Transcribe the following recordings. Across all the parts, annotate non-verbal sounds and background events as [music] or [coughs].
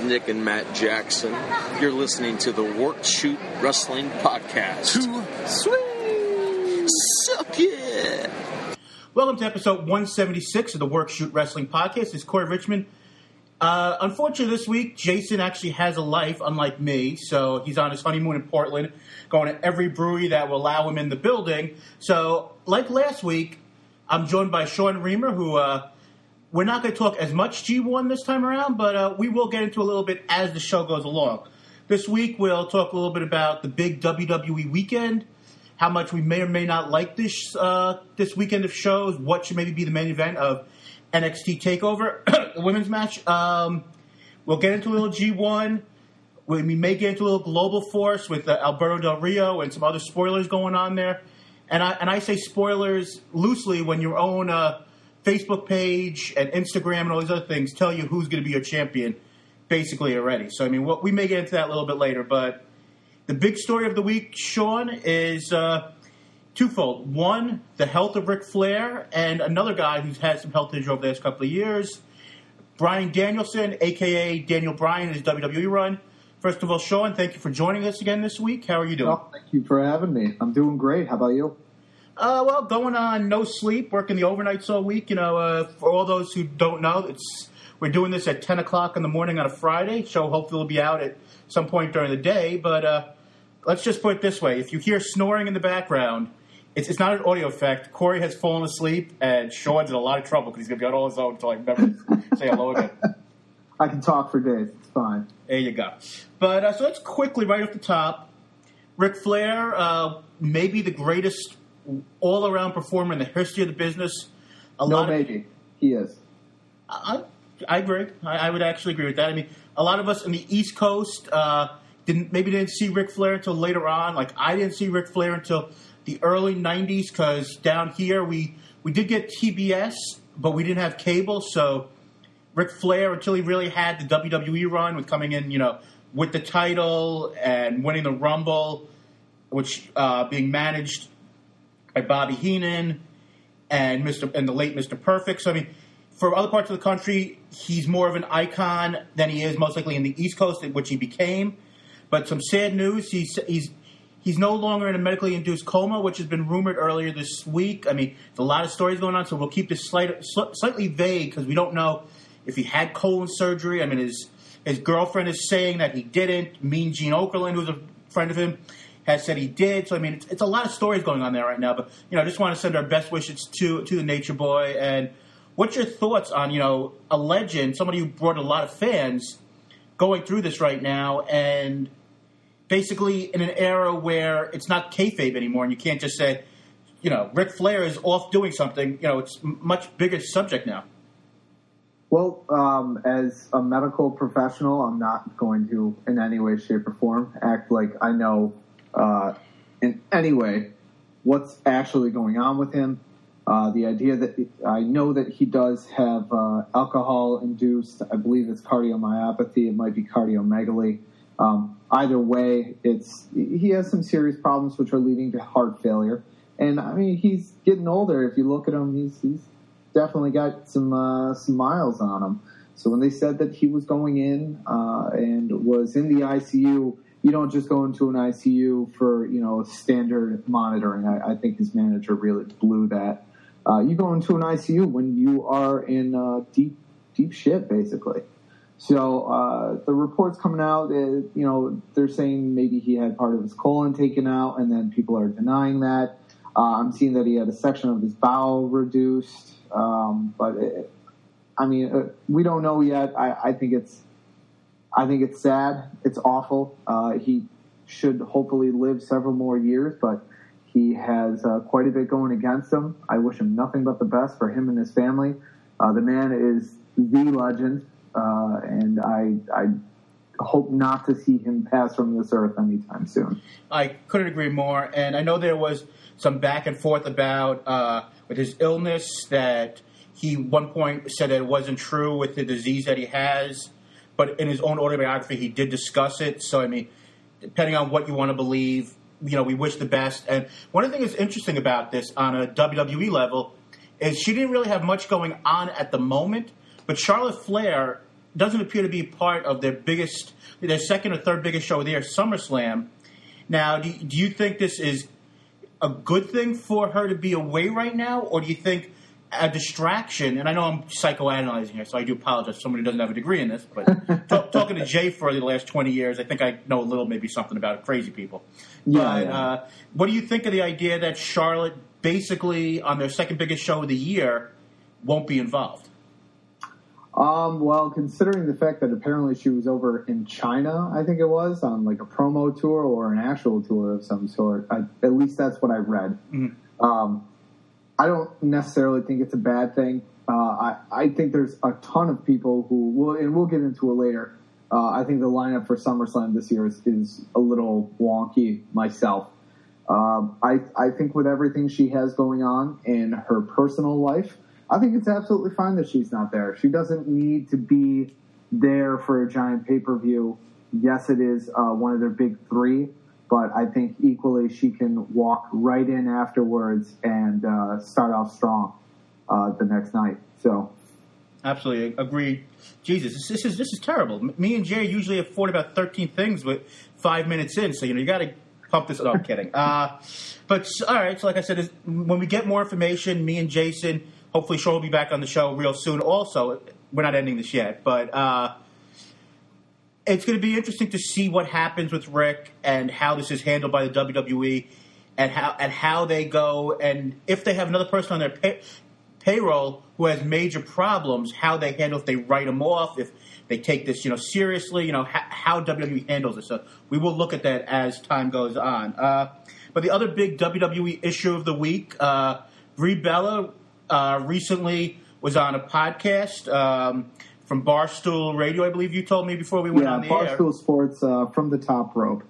Nick and Matt Jackson. You're listening to the Work Shoot Wrestling Podcast. Too sweet. Suck it. Welcome to episode 176 of the Work Shoot Wrestling Podcast. This is Corey Richmond. Uh, unfortunately, this week, Jason actually has a life, unlike me. So he's on his honeymoon in Portland, going to every brewery that will allow him in the building. So, like last week, I'm joined by Sean Reamer, who uh, we're not going to talk as much G1 this time around, but uh, we will get into a little bit as the show goes along. This week, we'll talk a little bit about the big WWE weekend, how much we may or may not like this uh, this weekend of shows, what should maybe be the main event of NXT Takeover, [coughs] the women's match. Um, we'll get into a little G1. We may get into a little Global Force with uh, Alberto Del Rio and some other spoilers going on there. And I and I say spoilers loosely when your own uh, Facebook page and Instagram and all these other things tell you who's going to be your champion, basically already. So I mean, what, we may get into that a little bit later, but the big story of the week, Sean, is uh, twofold. One, the health of Ric Flair, and another guy who's had some health issues over the last couple of years, Bryan Danielson, aka Daniel Bryan, his WWE run. First of all, Sean, thank you for joining us again this week. How are you doing? Oh, thank you for having me. I'm doing great. How about you? Uh, well, going on no sleep, working the overnights all week. You know, uh, for all those who don't know, it's we're doing this at ten o'clock in the morning on a Friday. So hopefully it'll be out at some point during the day. But uh, let's just put it this way: if you hear snoring in the background, it's, it's not an audio effect. Corey has fallen asleep, and Sean's in a lot of trouble because he's gonna be on all his own until I remember to [laughs] say hello again. I can talk for days. It's fine. There you go. But uh, so let's quickly right off the top. Ric Flair, uh, maybe the greatest all-around performer in the history of the business. A No, lot of- he is. I, I agree. I, I would actually agree with that. I mean, a lot of us in the East Coast uh, didn't maybe didn't see Ric Flair until later on. Like I didn't see Ric Flair until the early '90s because down here we we did get TBS, but we didn't have cable. So Ric Flair until he really had the WWE run with coming in, you know, with the title and winning the Rumble, which uh, being managed by Bobby Heenan and Mr. and the late Mr. Perfect. So I mean, for other parts of the country, he's more of an icon than he is most likely in the East Coast, which he became. But some sad news: he's he's he's no longer in a medically induced coma, which has been rumored earlier this week. I mean, there's a lot of stories going on, so we'll keep this slight, sli- slightly vague because we don't know if he had colon surgery. I mean, his his girlfriend is saying that he didn't. Mean Gene Okerlund, who's a friend of him, has said he did. So I mean, it's, it's a lot of stories going on there right now. But you know, I just want to send our best wishes to to the Nature Boy. And what's your thoughts on you know a legend, somebody who brought a lot of fans, going through this right now, and basically in an era where it's not kayfabe anymore, and you can't just say, you know, Ric Flair is off doing something. You know, it's much bigger subject now. Well, um, as a medical professional, I'm not going to, in any way, shape, or form, act like I know uh, in any way what's actually going on with him. Uh, the idea that I know that he does have uh, alcohol-induced, I believe it's cardiomyopathy. It might be cardiomegaly. Um, either way, it's he has some serious problems which are leading to heart failure. And I mean, he's getting older. If you look at him, he's he's definitely got some uh, some miles on him. So when they said that he was going in uh, and was in the ICU, you don't just go into an ICU for you know standard monitoring. I, I think his manager really blew that. Uh, you go into an ICU when you are in uh, deep deep shit, basically. So uh, the reports coming out, uh, you know, they're saying maybe he had part of his colon taken out, and then people are denying that. Uh, I'm seeing that he had a section of his bowel reduced, um, but it, I mean, uh, we don't know yet. I, I think it's, I think it's sad. It's awful. Uh, he should hopefully live several more years, but he has uh, quite a bit going against him. I wish him nothing but the best for him and his family. Uh, the man is the legend, uh, and I, I hope not to see him pass from this earth anytime soon. I couldn't agree more. And I know there was some back and forth about uh, with his illness that he one point said that it wasn't true with the disease that he has, but in his own autobiography he did discuss it. So I mean, depending on what you want to believe, you know, we wish the best. And one of the things that's interesting about this on a WWE level is she didn't really have much going on at the moment, but Charlotte Flair doesn't appear to be part of their biggest, their second or third biggest show there, SummerSlam. Now, do, do you think this is a good thing for her to be away right now, or do you think a distraction? And I know I'm psychoanalyzing here, so I do apologize. Somebody who doesn't have a degree in this, but [laughs] talk, talking to Jay for the last 20 years, I think I know a little, maybe something about crazy people. Yeah, but yeah. Uh, what do you think of the idea that Charlotte, basically on their second biggest show of the year, won't be involved? Um, well, considering the fact that apparently she was over in China, I think it was on like a promo tour or an actual tour of some sort. I, at least that's what I read. Um, I don't necessarily think it's a bad thing. Uh, I, I think there's a ton of people who will, and we'll get into it later. Uh, I think the lineup for SummerSlam this year is, is a little wonky myself. Um, I, I think with everything she has going on in her personal life, I think it's absolutely fine that she's not there. She doesn't need to be there for a giant pay per view. Yes, it is uh, one of their big three, but I think equally she can walk right in afterwards and uh, start off strong uh, the next night. So Absolutely agreed. Jesus, this, is this is terrible. Me and Jay usually afford about thirteen things with five minutes in, so you know you got to pump this. No, kidding. [laughs] Uh, but all right, so like I said, when we get more information, me and Jason, hopefully, Shaw will be back on the show real soon. Also, we're not ending this yet, but uh, it's going to be interesting to see what happens with Rick and how this is handled by the WWE, and how and how they go, and if they have another person on their pay, payroll who has major problems, how they handle if they write them off, if they take this you know seriously, you know how, how WWE handles it. So we will look at that as time goes on. Uh, but the other big WWE issue of the week, uh, Brie Bella uh, recently was on a podcast. Um, from Barstool Radio, I believe you told me before we went yeah, on the air Barstool Sports uh, from the top rope.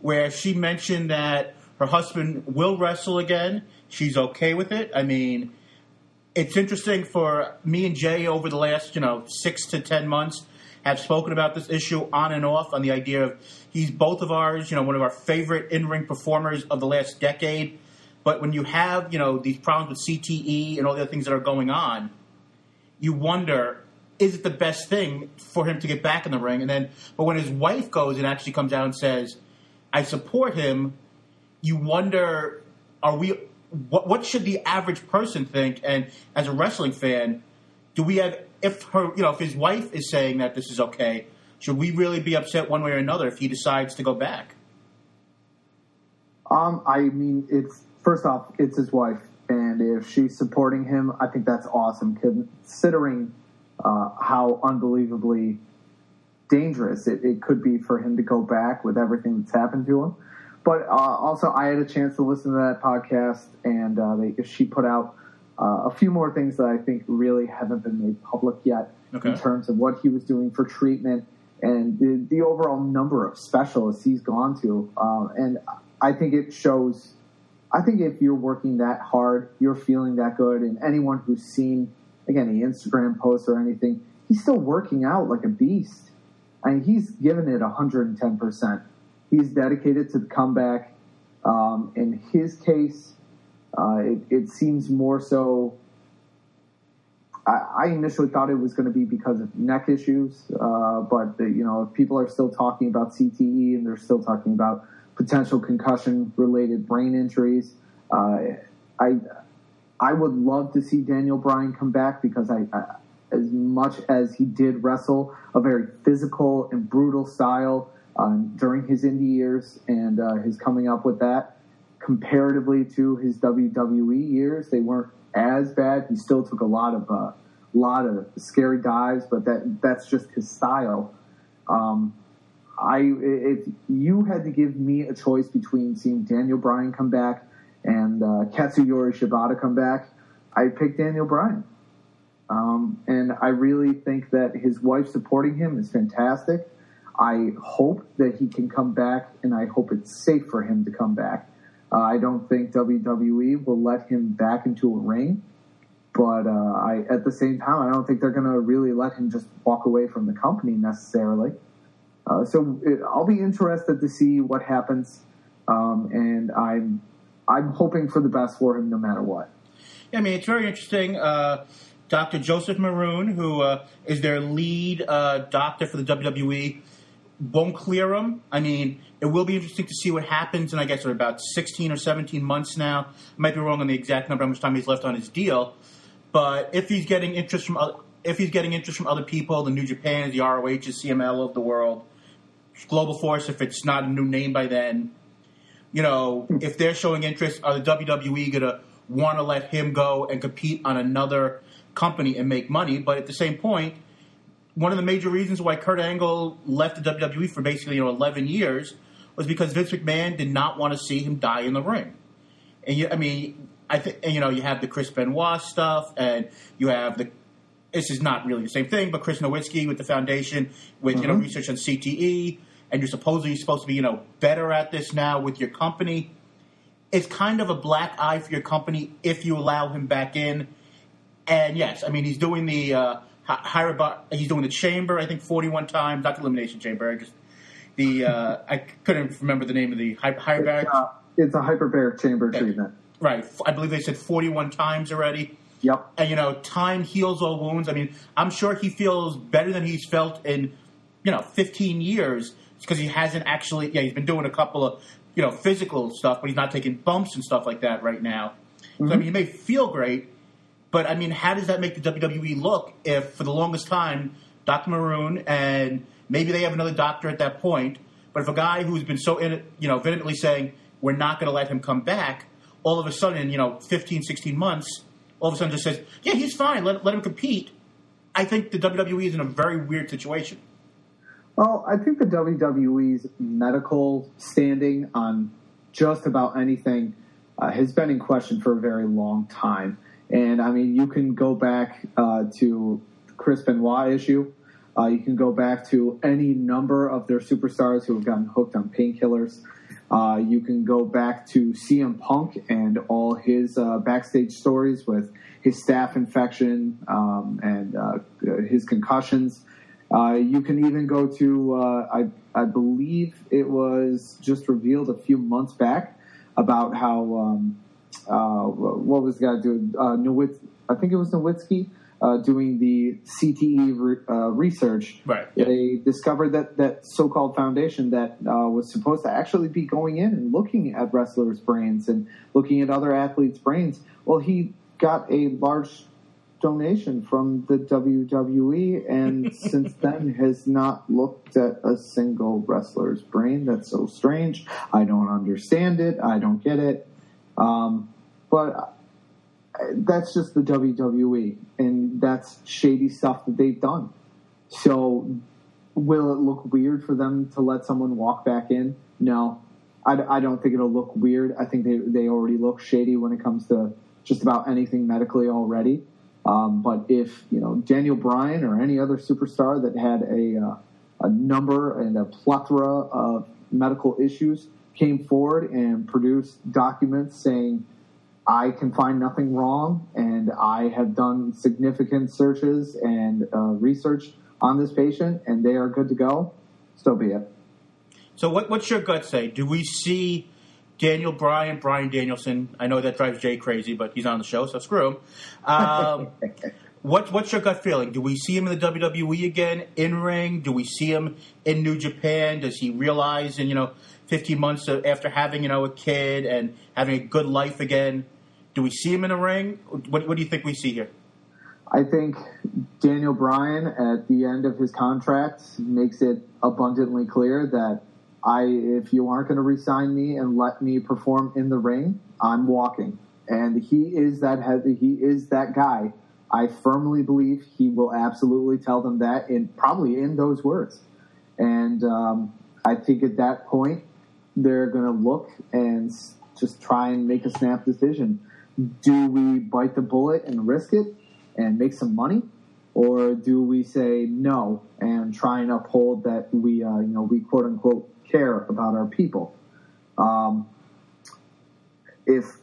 where she mentioned that her husband will wrestle again. She's okay with it. I mean, it's interesting for me and Jay over the last, you know, six to ten months have spoken about this issue on and off on the idea of he's both of ours, you know, one of our favorite in ring performers of the last decade. But when you have, you know, these problems with CTE and all the other things that are going on, you wonder is it the best thing for him to get back in the ring? And then, but when his wife goes and actually comes out and says, "I support him," you wonder, are we? What, what should the average person think? And as a wrestling fan, do we have? If her, you know, if his wife is saying that this is okay, should we really be upset one way or another if he decides to go back? Um, I mean, it's first off, it's his wife, and if she's supporting him, I think that's awesome. Considering uh, how unbelievably dangerous it, it could be for him to go back with everything that's happened to him. But uh, also, I had a chance to listen to that podcast, and uh, they, she put out uh, a few more things that I think really haven't been made public yet Okay. in terms of what he was doing for treatment and the, the overall number of specialists he's gone to. Um, and I think it shows. I think if you're working that hard, you're feeling that good, and anyone who's seen again the Instagram posts or anything, he's still working out like a beast. I mean, he's given it 110 percent. He's dedicated to the comeback. Um, in his case, uh, it, it seems more so. I, I initially thought it was going to be because of neck issues, uh, but the, you know, if people are still talking about CTE and they're still talking about potential concussion-related brain injuries, uh, I I would love to see Daniel Bryan come back because I, I as much as he did wrestle a very physical and brutal style um, during his indie years and uh, his coming up with that, comparatively to his WWE years, they weren't as bad. He still took a lot of uh, lot of scary dives, but that that's just his style. Um, I if you had to give me a choice between seeing Daniel Bryan come back and uh, Katsuyori Shibata come back, I'd pick Daniel Bryan. Um, and I really think that his wife supporting him is fantastic. I hope that he can come back, and I hope it's safe for him to come back. Uh, I don't think WWE will let him back into a ring, but uh, I, at the same time, I don't think they're going to really let him just walk away from the company necessarily. Uh, so it, I'll be interested to see what happens, um, and I'm I'm hoping for the best for him no matter what. I mean, it's very interesting. Uh, Dr. Joseph Maroon, who uh, is their lead uh, doctor for the WWE, won't clear him. I mean, it will be interesting to see what happens. And I guess we're about 16 or 17 months now. I might be wrong on the exact number, how much time he's left on his deal. But if he's getting interest from other, if he's getting interest from other people, the New Japan, the ROH, the CMLL of the world, Global Force, if it's not a new name by then, you know, if they're showing interest, are the WWE going to want to let him go and compete on another company and make money? But at the same point, one of the major reasons why Kurt Angle left the WWE for basically you know 11 years was because Vince McMahon did not want to see him die in the ring. And you, I mean, I think you know you have the Chris Benoit stuff, and you have the. This is not really the same thing, but Chris Nowinski with the foundation, with mm-hmm. you know mm-hmm. research on CTE, and you're supposedly supposed to be you know better at this now with your company. It's kind of a black eye for your company if you allow him back in. And yes, I mean he's doing the uh, he's doing the chamber. I think 41 times, not the elimination chamber. I just the uh, I couldn't remember the name of the hyperbaric. It's, uh, it's a hyperbaric chamber yeah. treatment. Right. I believe they said 41 times already. Yep. And you know, time heals all wounds. I mean, I'm sure he feels better than he's felt in you know 15 years because he hasn't actually. Yeah, he's been doing a couple of you know physical stuff, but he's not taking bumps and stuff like that right now. Mm-hmm. So I mean, he may feel great, but I mean, how does that make the WWE look if for the longest time Dr. Maroon and maybe they have another doctor at that point, but if a guy who's been so in, you know vehemently saying we're not going to let him come back, all of a sudden, you know, 15, 16 months, all of a sudden just says, yeah, he's fine, let, let him compete. I think the WWE is in a very weird situation. Well, I think the WWE's medical standing on just about anything uh, has been in question for a very long time. And I mean, you can go back uh, to Chris Benoit issue. Uh, you can go back to any number of their superstars who have gotten hooked on painkillers. Uh, you can go back to CM Punk and all his uh, backstage stories with his staph infection um, and uh, his concussions. Uh, you can even go to, I, I believe it was just revealed a few months back about how um, uh, what was the guy doing? Uh, Nowitz, I think it was Nowitzki. Uh, doing the CTE re, uh, research, right. they discovered that that so-called foundation that uh, was supposed to actually be going in and looking at wrestlers' brains and looking at other athletes' brains. Well, he got a large donation from the WWE, and [laughs] since then has not looked at a single wrestler's brain. That's so strange. I don't understand it. I don't get it. Um, but that's just the WWE, and that's shady stuff that they've done. So, will it look weird for them to let someone walk back in? No, I, I don't think it'll look weird. I think they they already look shady when it comes to just about anything medically already. Um, but if you know Daniel Bryan or any other superstar that had a uh, a number and a plethora of medical issues came forward and produced documents saying, I can find nothing wrong, and I have done significant searches and uh, research on this patient, and they are good to go, so be it. So, what, what's your gut say? Do we see Daniel Bryan, Bryan Danielson? I know that drives Jay crazy, but he's on the show, so screw him. Um, [laughs] what, what's your gut feeling? Do we see him in the WWE again, in ring? Do we see him in New Japan? Does he realize, and you know, 15 months after having you know a kid and having a good life again. Do we see him in the ring? What, what do you think we see here? I think Daniel Bryan at the end of his contract makes it abundantly clear that I, if you aren't going to resign me and let me perform in the ring, I'm walking. And he is that heavy. He is that guy. I firmly believe he will absolutely tell them that, in probably in those words. And um, I think at that point, they're going to look and just try and make a snap decision. Do we bite the bullet and risk it and make some money? Or do we say no and try and uphold that we, uh, you know, we quote unquote care about our people? Um, if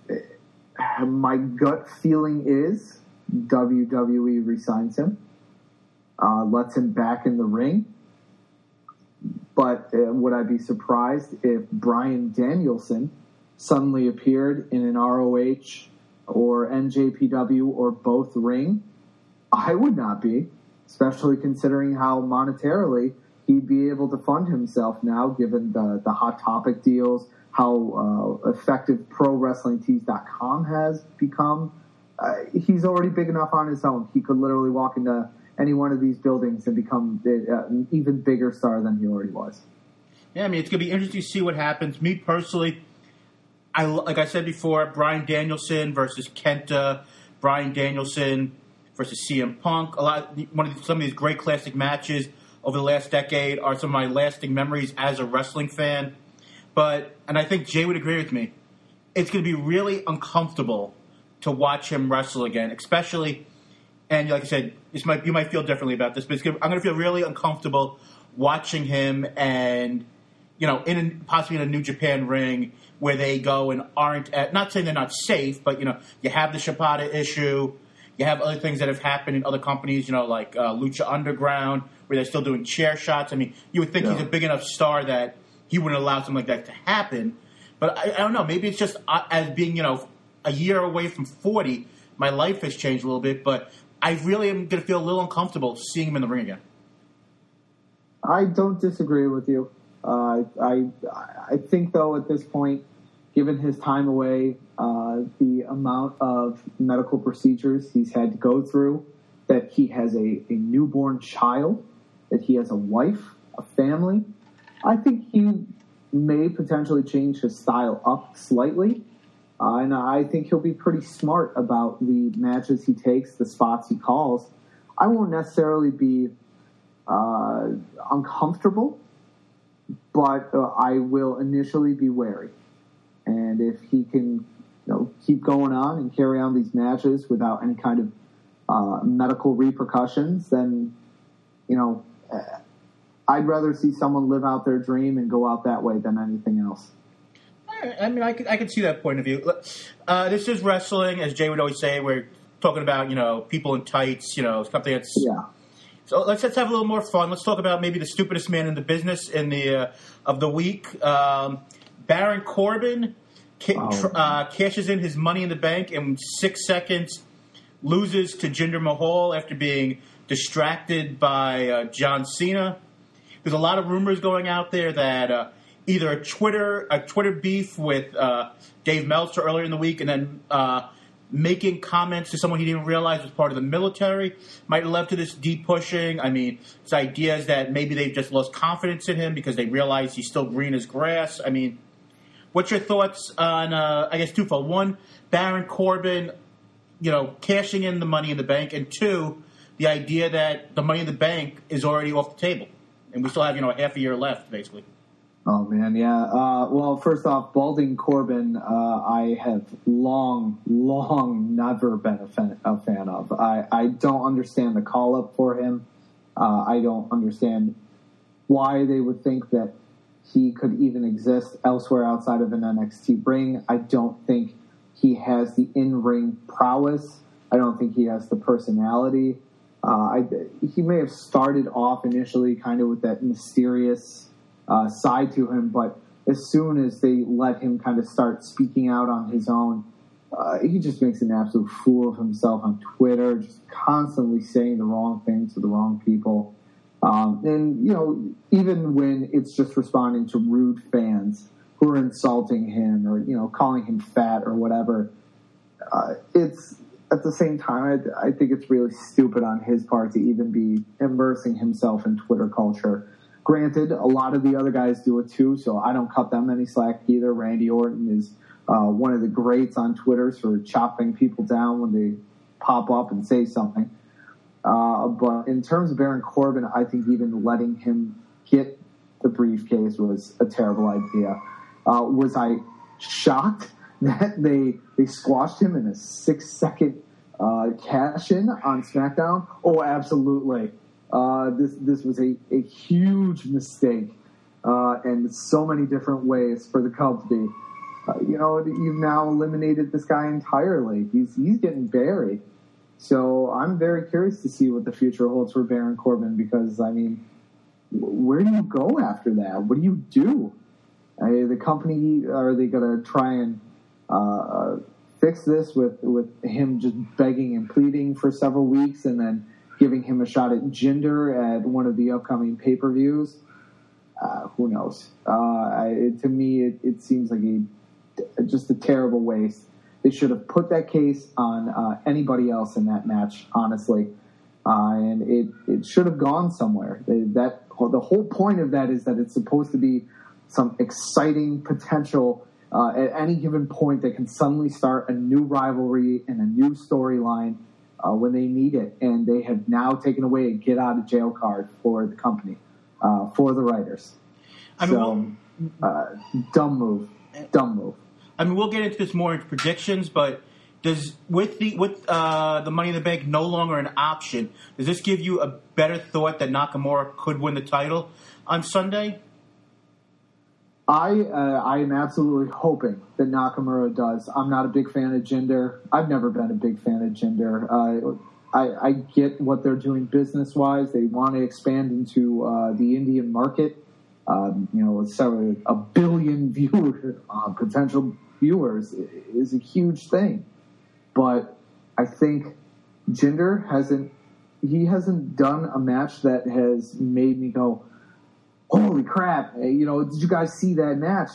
my gut feeling is WWE resigns him, uh, lets him back in the ring, but uh, would I be surprised if Bryan Danielson suddenly appeared in an ROH or NJPW or both ring I would not be, especially considering how monetarily he'd be able to fund himself now, given the, the hot topic deals, how uh, effective ProWrestlingTees.com has become. Uh, he's already big enough on his own. He could literally walk into any one of these buildings and become uh, an even bigger star than he already was. Yeah, I mean, it's going to be interesting to see what happens. Me personally, I like I said before, Bryan Danielson versus Kenta, Bryan Danielson versus CM Punk. A lot, one of the, some of these great classic matches over the last decade are some of my lasting memories as a wrestling fan. But and I think Jay would agree with me. It's going to be really uncomfortable to watch him wrestle again, especially. And like I said, might you might feel differently about this, but gonna, I'm going to feel really uncomfortable watching him and you know in a, possibly in a New Japan ring where they go and aren't at, not saying they're not safe, but you know you have the Shibata issue, you have other things that have happened in other companies, you know like uh, Lucha Underground where they're still doing chair shots. I mean, you would think yeah. he's a big enough star that he wouldn't allow something like that to happen. But I, I don't know. Maybe it's just uh, as being you know a year away from forty, my life has changed a little bit. But I really am going to feel a little uncomfortable seeing him in the ring again. I don't disagree with you. Uh, I I think though at this point, given his time away, uh, the amount of medical procedures he's had to go through, that he has a, a newborn child, that he has a wife, a family, I think he may potentially change his style up slightly. Uh, and I think he'll be pretty smart about the matches he takes, the spots he calls. I won't necessarily be uh, uncomfortable, but uh, I will initially be wary. And if he can, you know, keep going on and carry on these matches without any kind of uh, medical repercussions, then you know, I'd rather see someone live out their dream and go out that way than anything else. I mean, I could, I could see that point of view. Uh, this is wrestling, as Jay would always say. We're talking about you know people in tights, you know something that's yeah. So let's let's have a little more fun. Let's talk about maybe the stupidest man in the business in the uh, of the week. Um, Baron Corbin ca- tr- uh, cashes in his Money in the Bank in six seconds, loses to Jinder Mahal after being distracted by uh, John Cena. There's a lot of rumors going out there that uh, either a Twitter a Twitter beef with uh, Dave Meltzer earlier in the week, and then uh, making comments to someone he didn't realize was part of the military might have led to this deep pushing. I mean, it's ideas that maybe they've just lost confidence in him because they realize he's still green as grass. I mean, what's your thoughts on? Uh, I guess twofold. One, Baron Corbin, you know, cashing in the money in the bank, and two, the idea that the money in the bank is already off the table and we still have you know half a year left, basically. Oh man, yeah. Uh, well, first off, Balding Corbin, uh, I have long, long never been a fan, a fan of. I, I don't understand the call up for him. Uh, I don't understand why they would think that he could even exist elsewhere outside of an NXT ring. I don't think he has the in ring prowess. I don't think he has the personality. Uh, I, he may have started off initially kind of with that mysterious uh, side to him, but as soon as they let him kind of start speaking out on his own, uh, he just makes an absolute fool of himself on Twitter, just constantly saying the wrong things to the wrong people. Um, and, you know, even when it's just responding to rude fans who are insulting him or, you know, calling him fat or whatever, uh, it's at the same time, I, I, think it's really stupid on his part to even be immersing himself in Twitter culture. Granted, a lot of the other guys do it too, so I don't cut them any slack either. Randy Orton is uh, one of the greats on Twitter for chopping people down when they pop up and say something. Uh, but in terms of Baron Corbin, I think even letting him get the briefcase was a terrible idea. Uh, was I shocked [laughs] that they they squashed him in a six second uh, cash in on SmackDown. Oh, absolutely. Uh, this this was a, a huge mistake, uh, and so many different ways for the company. Uh, you know, you've now eliminated this guy entirely. He's he's getting buried. So I'm very curious to see what the future holds for Baron Corbin because I mean, where do you go after that? What do you do? the company are they going to try and uh, fix this with with him just begging and pleading for several weeks, and then giving him a shot at Jinder at one of the upcoming pay per views. Uh, who knows? Uh, I, to me, it, it, seems like a just a terrible waste. They should have put that case on uh, anybody else in that match, honestly, uh, and it it should have gone somewhere. That the whole point of that is that it's supposed to be some exciting potential uh, at any given point they can suddenly start a new rivalry and a new storyline uh, when they need it. And they have now taken away a get out of jail card for the company, uh, for the writers. I mean, so, we'll, uh, dumb move. Dumb move. I mean, we'll get into this more into predictions, but does with the with uh, the Money in the Bank no longer an option? Does this give you a better thought that Nakamura could win the title on Sunday? I uh, I am absolutely hoping that Nakamura does. I'm not a big fan of Jinder. I've never been a big fan of Jinder. Uh, I, I, get what they're doing business wise. They want to expand into uh, the Indian market. Um, you know, so a billion [laughs] viewers, uh, potential viewers is a huge thing. But I think Jinder hasn't. He hasn't done a match that has made me go, holy crap, you know, did you guys see that match?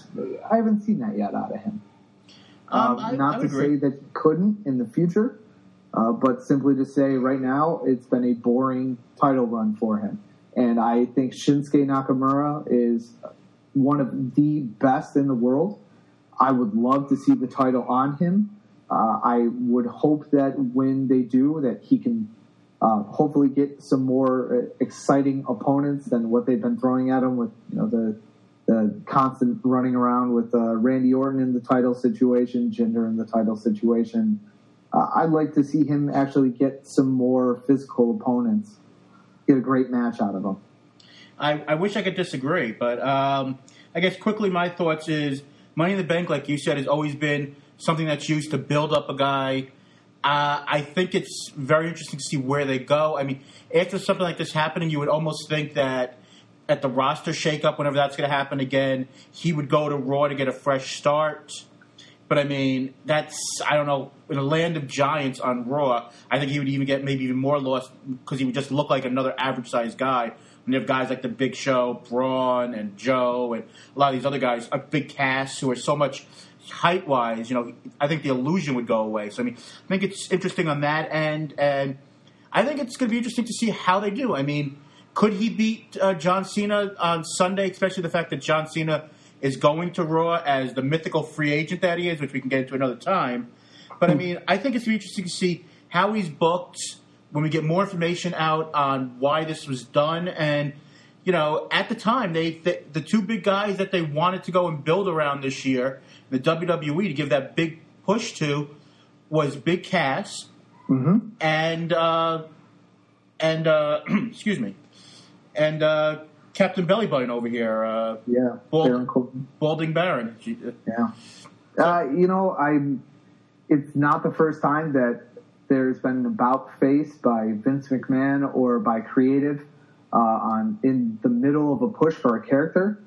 I haven't seen that yet out of him. Um, um, not I to agree. say that he couldn't in the future, uh, but simply to say right now it's been a boring title run for him. And I think Shinsuke Nakamura is one of the best in the world. I would love to see the title on him. Uh, I would hope that when they do, that he can uh, hopefully get some more uh, exciting opponents than what they've been throwing at him with you know the the constant running around with uh, Randy Orton in the title situation, Jinder in the title situation. Uh, I'd like to see him actually get some more physical opponents, get a great match out of them. I, I wish I could disagree, but um, I guess quickly my thoughts is Money in the Bank, like you said, has always been something that's used to build up a guy uh, I think it's very interesting to see where they go. I mean, after something like this happening, you would almost think that at the roster shakeup, whenever that's going to happen again, he would go to Raw to get a fresh start. But I mean, that's I don't know. In a land of giants on Raw, I think he would even get maybe even more lost because he would just look like another average sized guy. When you have guys like the Big Show, Braun, and Joe, and a lot of these other guys, a Big Cass, who are so much height wise, you know, I think the illusion would go away. So I mean, I think it's interesting on that end, and I think it's going to be interesting to see how they do. I mean, could he beat uh, John Cena on Sunday? Especially the fact that John Cena is going to Raw as the mythical free agent that he is, which we can get into another time. But I mean, I think it's interesting to see how he's booked when we get more information out on why this was done and you know, at the time, they, the, the two big guys that they wanted to go and build around this year the WWE to give that big push to was Big Cass mm-hmm. and uh, and uh, [clears throat] excuse me, and uh, Captain Belly Button over here. Uh, yeah, Bald, Balding Baron. Yeah, uh, you know, I'm. It's not the first time that there's been an about face by Vince McMahon or by creative uh, on in the middle of a push for a character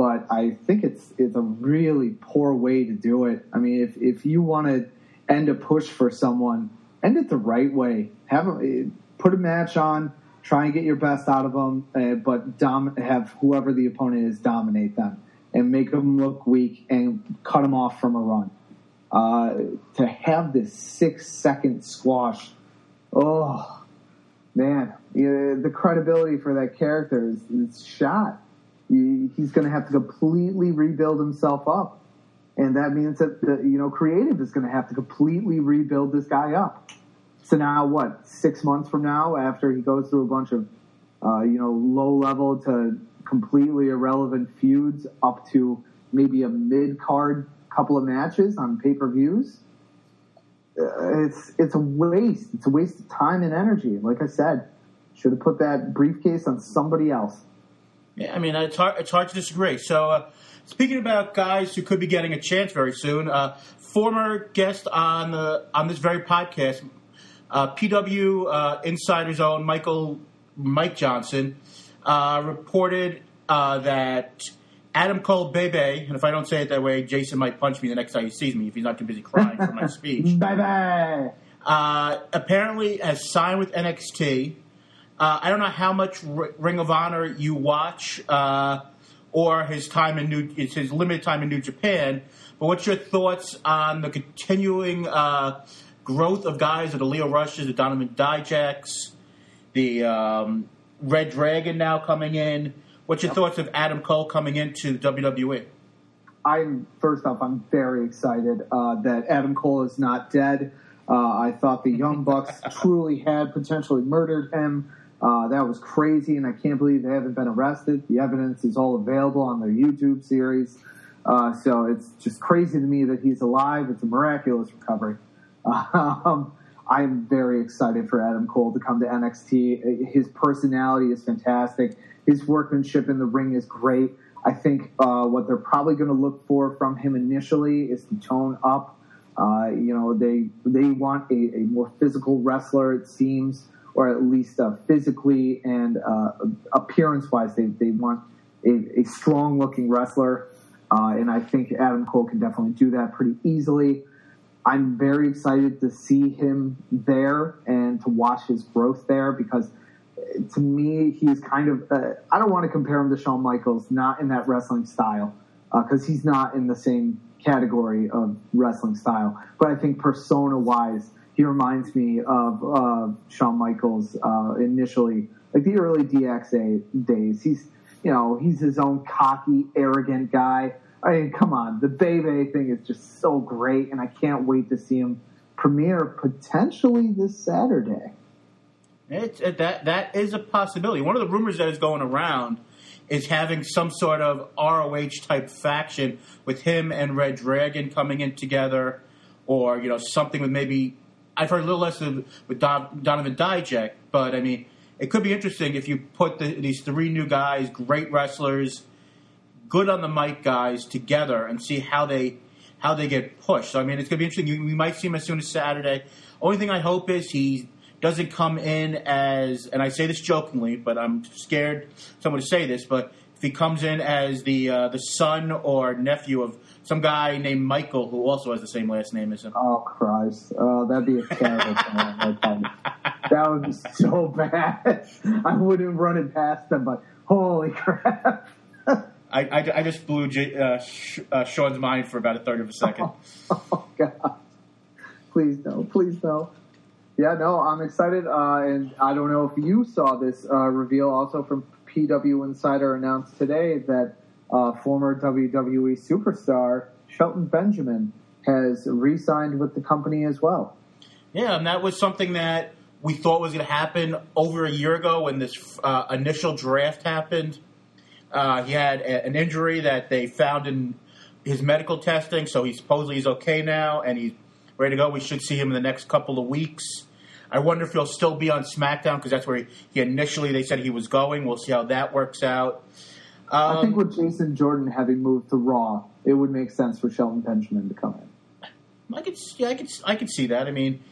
but I think it's it's a really poor way to do it. I mean, if if you want to end a push for someone, end it the right way. Have a, put a match on, try and get your best out of them, uh, but dom- have whoever the opponent is dominate them and make them look weak and cut them off from a run. Uh, to have this six second squash, oh man, the credibility for that character is, is shot he's going to have to completely rebuild himself up. And that means that, the, you know, creative is going to have to completely rebuild this guy up. So now what, six months from now, after he goes through a bunch of, uh, you know, low level to completely irrelevant feuds up to maybe a mid card couple of matches on pay per views, uh, it's, it's a waste. It's a waste of time and energy. Like I said, should have put that briefcase on somebody else. Yeah, I mean, it's hard, it's hard to disagree. So, uh, speaking about guys who could be getting a chance very soon, uh, former guest on the on this very podcast, uh, PW uh, Insider's own Michael Mike Johnson uh, reported uh, that Adam Cole Bebe, and if I don't say it that way, Jason might punch me the next time he sees me if he's not too busy crying for my [laughs] speech. Bye bye. Uh, apparently has signed with NXT. Uh, I don't know how much R- Ring of Honor you watch uh, or his time in New his limited time in New Japan, but what's your thoughts on the continuing uh, growth of guys, like the Lio Rushes, the Donovan Dijaks, the um, Red Dragon now coming in? What's your thoughts of Adam Cole coming into WWE? I'm first off, I'm very excited uh, that Adam Cole is not dead. Uh, I thought the Young Bucks [laughs] truly had potentially murdered him. Uh, that was crazy, and I can't believe they haven't been arrested. The evidence is all available on their YouTube series. Uh, so it's just crazy to me that he's alive. It's a miraculous recovery. [laughs] Um, I'm very excited for Adam Cole to come to NXT. His personality is fantastic. His workmanship in the ring is great. I think uh, what they're probably going to look for from him initially is to tone up. Uh, you know, they they want a, a, more physical wrestler, it seems, or at least uh, physically and uh, appearance wise, they, they want a, a strong looking wrestler. Uh, and I think Adam Cole can definitely do that pretty easily. I'm very excited to see him there and to watch his growth there because uh, to me, he's kind of, uh, I don't want to compare him to Shawn Michaels, not in that wrestling style, because uh, he's not in the same category of wrestling style. But I think persona wise, he reminds me of uh, Shawn Michaels uh, initially, like the early DXA days. He's, you know, he's his own cocky, arrogant guy I mean, come on, the Bebe thing is just so great, and I can't wait to see him premiere potentially this Saturday. It's, it, that that is a possibility. One of the rumors that is going around is having some sort of ROH type faction with him and Red Dragon coming in together, or you know something with maybe I've heard a little less of, with Don, Donovan Dijak, but I mean it could be interesting if you put the, these three new guys, great wrestlers good on the mic guys together and see how they how they get pushed. So I mean, it's going to be interesting. We might see him as soon as Saturday. Only thing I hope is he doesn't come in as, and I say this jokingly, but I'm scared someone to say this, but if he comes in as the uh, the son or nephew of some guy named Michael who also has the same last name as him. Oh Christ! Oh, that'd be a terrible [laughs] time. that would be so bad. I wouldn't run it past them, but holy crap! I, I, I just blew J, uh, Sh, uh, Sean's mind for about a third of a second. Oh, [laughs] oh, God! Please no! Please no! Yeah, no, I'm excited, uh, and I don't know if you saw this uh, reveal also from PW Insider announced today that uh, former WWE superstar Shelton Benjamin has re-signed with the company as well. Yeah, and that was something that we thought was going to happen over a year ago when this uh, initial draft happened uh, he had a, an injury that they found in his medical testing, so he supposedly he's okay now and he's ready to go. We should see him in the next couple of weeks. I wonder if he'll still be on SmackDown because that's where he, he, initially they said he was going. We'll see how that works out. Um, I think with Jason Jordan having moved to Raw, it would make sense for Shelton Benjamin to come in. I could, yeah, I could, I could see that. I mean,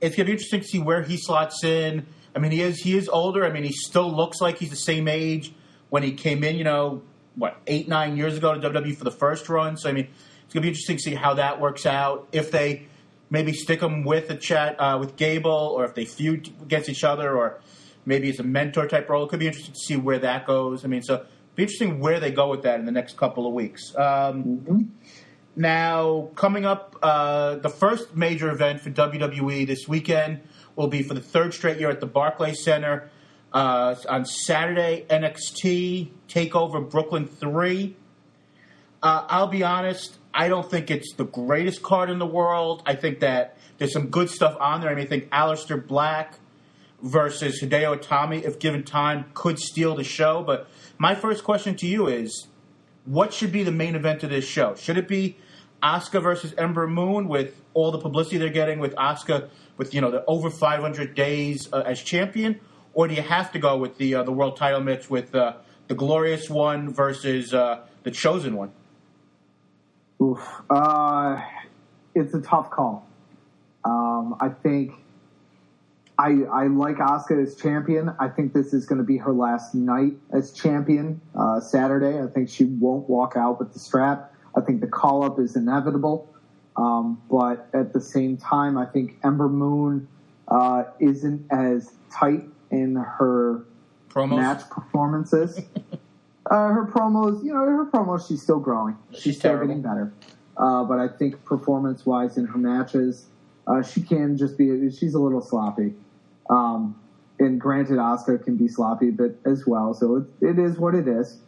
it's gonna be interesting to see where he slots in. I mean, he is he is older. I mean, he still looks like he's the same age when he came in, you know, what, eight, nine years ago to WWE for the first run. So, I mean, it's going to be interesting to see how that works out. If they maybe stick him with a Chad uh, with Gable, or if they feud against each other, or maybe it's a mentor type role. It could be interesting to see where that goes. I mean, so be interesting where they go with that in the next couple of weeks. Um, mm-hmm. Now, coming up, uh, the first major event for WWE this weekend will be for the third straight year at the Barclays Center. Uh, on Saturday, NXT Takeover Brooklyn 3. Uh, I'll be honest, I don't think it's the greatest card in the world. I think that there's some good stuff on there. I mean, I think Aleister Black versus Hideo Itami, if given time, could steal the show. But my first question to you is what should be the main event of this show? Should it be Asuka versus Ember Moon with all the publicity they're getting with Asuka with, you know, the over 500 days uh, as champion? or do you have to go with the uh, the world title match with uh, the glorious one versus uh, the chosen one? Oof, uh, it's a tough call. Um, I think I, I like Asuka as champion. I think this is going to be her last night as champion uh, Saturday. I think she won't walk out with the strap. I think the call up is inevitable. Um, but at the same time, I think Ember Moon uh, isn't as tight in her Promos? match performances. [laughs] uh, her promos, you know, her promos, she's still growing. She's still terrible. getting better. Uh, but I think performance wise in her matches, uh, she can just be, she's a little sloppy. Um, and granted, Asuka can be sloppy, but as well. So it, it is what it is.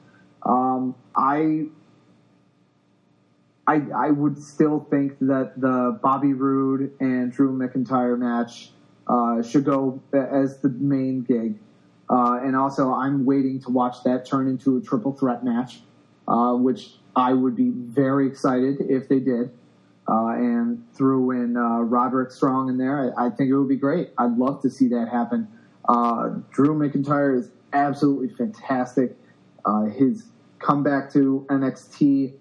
Um, I, I, I would still think that the Bobby Roode and Drew McIntyre match uh, should go as the main gig. Uh, and also, I'm waiting to watch that turn into a triple threat match, uh, which I would be very excited if they did. Uh, and threw in uh, Roderick Strong in there. I, I think it would be great. I'd love to see that happen. Uh, Drew McIntyre is absolutely fantastic. Uh, his comeback to NXT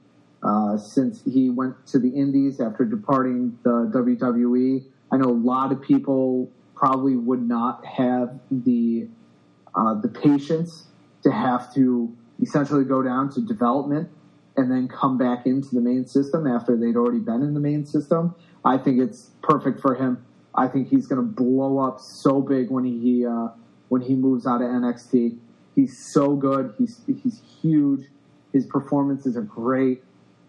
uh, since he went to the Indies after departing the WWE. I know a lot of people probably would not have the uh, the patience to have to essentially go down to development and then come back into the main system after they'd already been in the main system. I think it's perfect for him. I think he's going to blow up so big when he uh, when he moves out of NXT. He's so good. He's he's huge. His performances are great.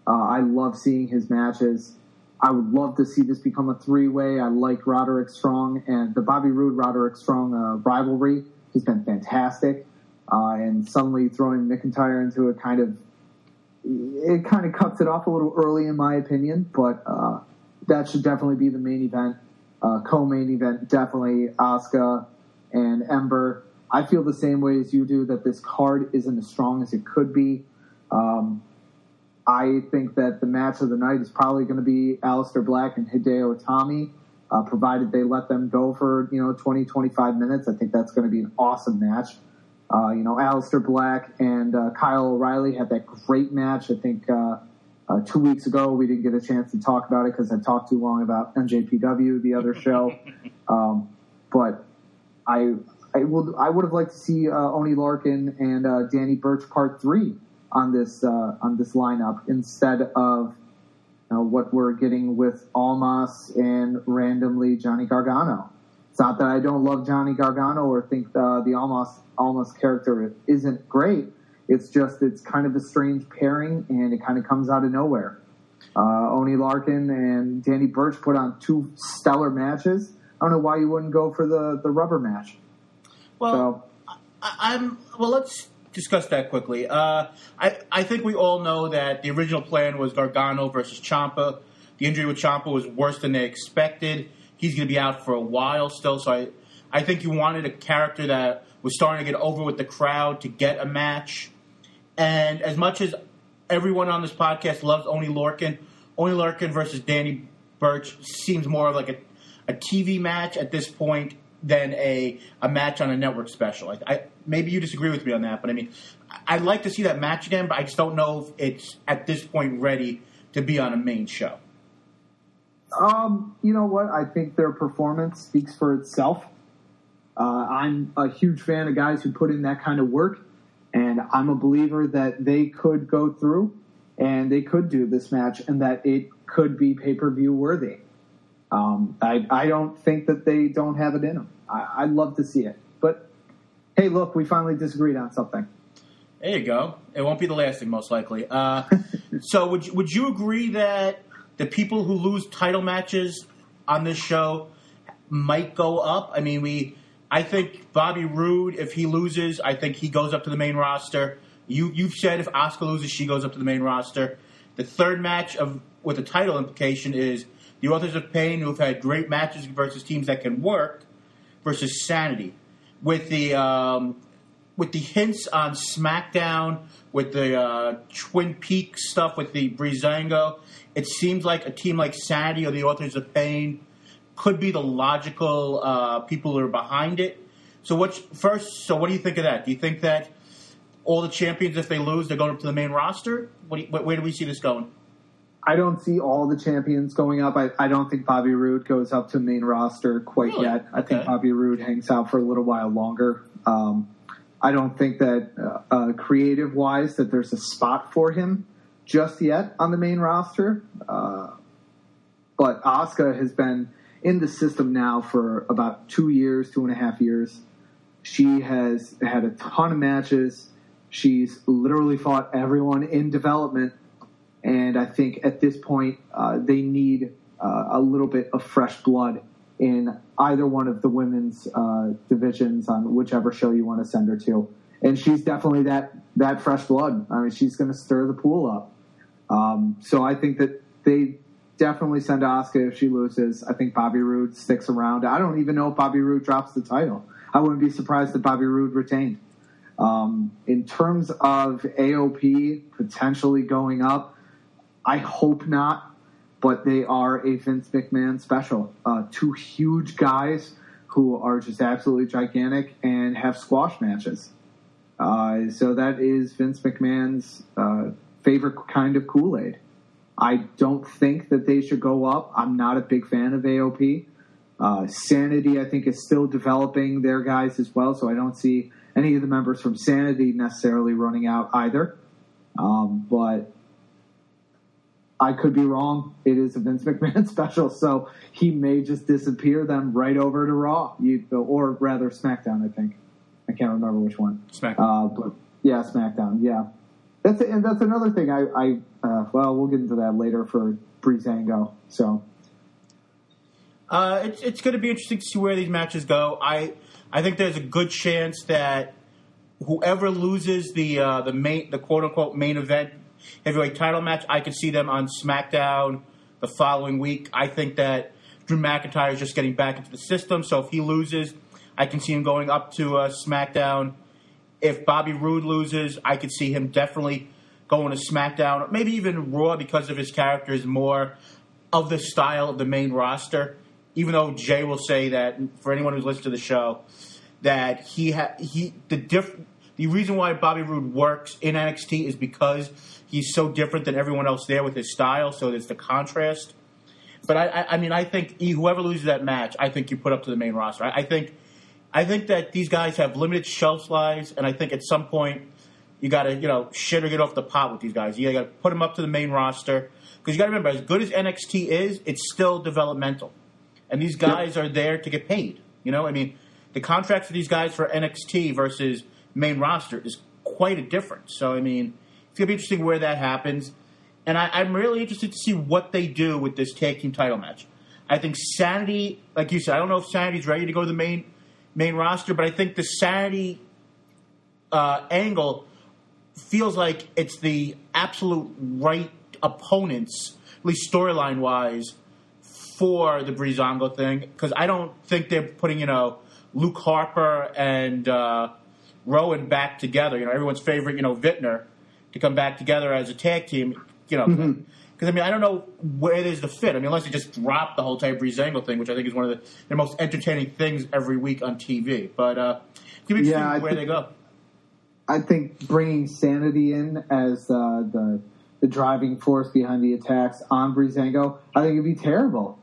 Uh, I love seeing his matches. I would love to see this become a three way. I like Roderick Strong and the Bobby Roode Roderick Strong uh, rivalry has been fantastic. Uh, and suddenly throwing McIntyre into a kind of it kind of cuts it off a little early in my opinion, but uh, that should definitely be the main event. Uh, co-main event definitely Asuka and Ember. I feel the same way as you do that this card isn't as strong as it could be. Um, I think that the match of the night is probably going to be Aleister Black and Hideo Itami, uh, provided they let them go for you know 20, 25 minutes. I think that's going to be an awesome match. Uh, you know, Aleister Black and uh, Kyle O'Reilly had that great match. I think uh, uh, two weeks ago we didn't get a chance to talk about it because I talked too long about NJPW, the other show. [laughs] um, but I I would I would have liked to see uh, Oney Lorcan and uh, Danny Burch part three on this uh, on this lineup instead of you know, what we're getting with Almas and randomly Johnny Gargano. It's not that I don't love Johnny Gargano or think uh, the Almas Almas character isn't great. It's just it's kind of a strange pairing and it kind of comes out of nowhere. Uh, Oney Lorcan and Danny Burch put on two stellar matches. I don't know why you wouldn't go for the, the rubber match. Well, So I, I'm well. Let's discuss that quickly. Uh, I I think we all know that the original plan was Gargano versus Ciampa. The injury with Ciampa was worse than they expected. He's going to be out for a while still. So I I think you wanted a character that was starting to get over with the crowd to get a match. And as much as everyone on this podcast loves Oney Lorcan, Oney Lorcan versus Danny Burch seems more of like a, a TV match at this point than a, a match on a network special. I, I, maybe you disagree with me on that, but I mean, I'd like to see that match again, but I just don't know if it's at this point ready to be on a main show. Um, you know what? I think their performance speaks for itself. Uh, I'm a huge fan of guys who put in that kind of work, and I'm a believer that they could go through and they could do this match and that it could be pay per view worthy. Um, I, I don't think that they don't have it in them. I, I'd love to see it. But hey, look, we finally disagreed on something. There you go. It won't be the last thing, most likely. Uh, [laughs] so, would you, would you agree that the people who lose title matches on this show might go up? I mean, we. I think Bobby Roode, if he loses, I think he goes up to the main roster. You you've said if Asuka loses, she goes up to the main roster. The third match of with the title implication is the Authors of Pain, who've had great matches versus teams that can work, versus Sanity. With the um, with the hints on SmackDown, with the uh, Twin Peaks stuff, with the Breezango, it seems like a team like Sanity or the Authors of Pain could be the logical uh, people who are behind it. So, what first? So, what do you think of that? Do you think that all the champions, if they lose, they're going up to the main roster? What do you, where, do we see this going? I don't see all the champions going up. I, I don't think Bobby Roode goes up to main roster quite Really? yet. I think Bobby Roode hangs out for a little while longer. Um, I don't think that uh, uh, creative wise that there's a spot for him just yet on the main roster. Uh, but Asuka has been in the system now for about two years, two and a half years. She has had a ton of matches. She's literally fought everyone in development. And I think at this point, uh, they need uh, a little bit of fresh blood in either one of the women's uh, divisions on whichever show you want to send her to. And she's definitely that, that fresh blood. I mean, she's going to stir the pool up. Um, so I think that they definitely send Asuka if she loses. I think Bobby Roode sticks around. I don't even know if Bobby Roode drops the title. I wouldn't be surprised if Bobby Roode retained. Um, in terms of AOP potentially going up, I hope not, but they are a Vince McMahon special. Uh, two huge guys who are just absolutely gigantic and have squash matches. Uh, so that is Vince McMahon's uh, favorite kind of Kool Aid. I don't think that they should go up. I'm not a big fan of AOP. Uh, Sanity, I think, is still developing their guys as well, so I don't see any of the members from Sanity necessarily running out either. Um, but I could be wrong. It is a Vince McMahon [laughs] special, so he may just disappear them right over to Raw, you, or rather SmackDown. I think I can't remember which one. SmackDown. Uh, but yeah, SmackDown. Yeah, that's and that's another thing. I, I uh, well, we'll get into that later for Breezango. So Uh, it's it's going to be interesting to see where these matches go. I I think there's a good chance that whoever loses the uh, the main the quote unquote main event heavyweight title match, I could see them on SmackDown the following week. I think that Drew McIntyre is just getting back into the system, so if he loses, I can see him going up to uh, SmackDown. If Bobby Roode loses, I could see him definitely going to SmackDown, maybe even Raw because of his character is more of the style of the main roster. Even though Jay will say that for anyone who's listened to the show, that he ha- he the diff the reason why Bobby Roode works in NXT is because he's so different than everyone else there with his style. So there's the contrast. But I, I, I mean, I think e- whoever loses that match, I think you put up to the main roster. I, I think, I think that these guys have limited shelf lives, and I think at some point you got to, you know, shit or get off the pot with these guys. You got to put them up to the main roster because you got to remember, as good as NXT is, it's still developmental, and these guys are there to get paid. You know, I mean, the contracts for these guys for NXT versus main roster is quite a difference. So, I mean, it's gonna be interesting where that happens, and I, I'm really interested to see what they do with this tag team title match. I think Sanity, like you said, I don't know if Sanity's ready to go to the main main roster, but I think the Sanity uh, angle feels like it's the absolute right opponents, at least storyline wise, for the Breezango thing. Because I don't think they're putting, you know, Luke Harper and uh, Rowan back together. You know, everyone's favorite, you know, Vittner to come back together as a tag team. You know, because I mean, I don't know where there's the fit. I mean, unless they just drop the whole type Breezango thing, which I think is one of the, the most entertaining things every week on TV. But uh, be interesting Yeah, where think- they go. I think bringing Sanity in as uh, the the driving force behind the attacks on Breezango, I think it'd be terrible.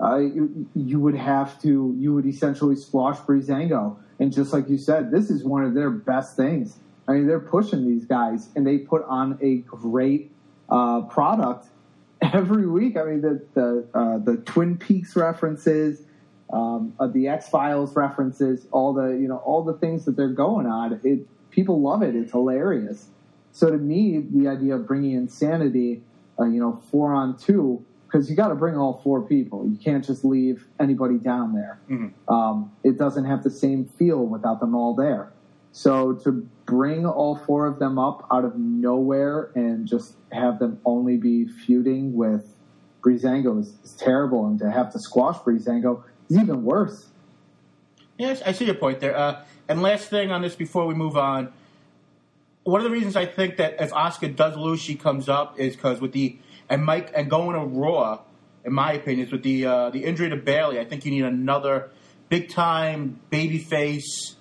Uh, you, you would have to, you would essentially squash Breezango, and just like you said, this is one of their best things. I mean, they're pushing these guys, and they put on a great uh, product [laughs] every week. I mean, the the uh, the Twin Peaks references, um, uh, the X Files references, all the you know all the things that they're going on. It people love it. It's hilarious. So to me, the idea of bringing Insanity, uh, you know, four on two, because you got to bring all four people. You can't just leave anybody down there. Um, it doesn't have the same feel without them all there. So to bring all four of them up out of nowhere and just have them only be feuding with Breezango is, is terrible, and to have to squash Breezango is even worse. Yes, I see your point there. Uh, and last thing on this before we move on, one of the reasons I think that if Asuka does lose, she comes up is because with the and Mike and going to Raw, in my opinion, is with the uh, the injury to Bayley. I think you need another big time baby face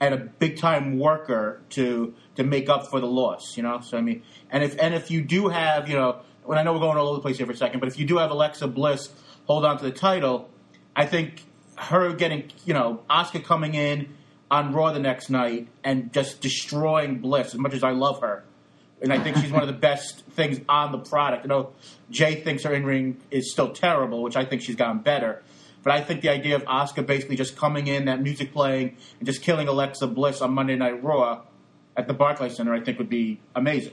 and a big time worker to to make up for the loss. You know, so I mean, and if and if you do have, you know, when I know we're going all over the place here for a second, but if you do have Alexa Bliss hold on to the title, I think her getting, you know, Asuka coming in on Raw the next night and just destroying Bliss as much as I love her. And I think she's one of the best things on the product. I know Jay thinks her in ring is still terrible, which I think she's gotten better. But I think the idea of Asuka basically just coming in, that music playing, and just killing Alexa Bliss on Monday Night Raw at the Barclays Center, I think would be amazing.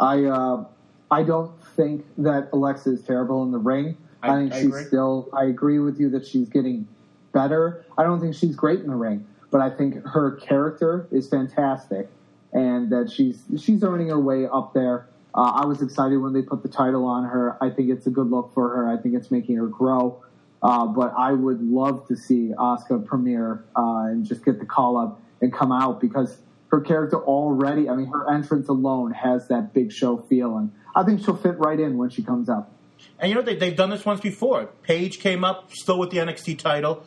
I uh, I don't think that Alexa is terrible in the ring. I, I think I she's agree. still. I agree with you that she's getting better. I don't think she's great in the ring, but I think her character is fantastic, and that she's she's earning her way up there. Uh, I was excited when they put the title on her. I think it's a good look for her. I think it's making her grow. Uh, but I would love to see Asuka premiere uh, and just get the call up and come out because her character already, I mean, her entrance alone has that big show feeling. I think she'll fit right in when she comes up. And you know, they, they've done this once before. Paige came up, still with the NXT title,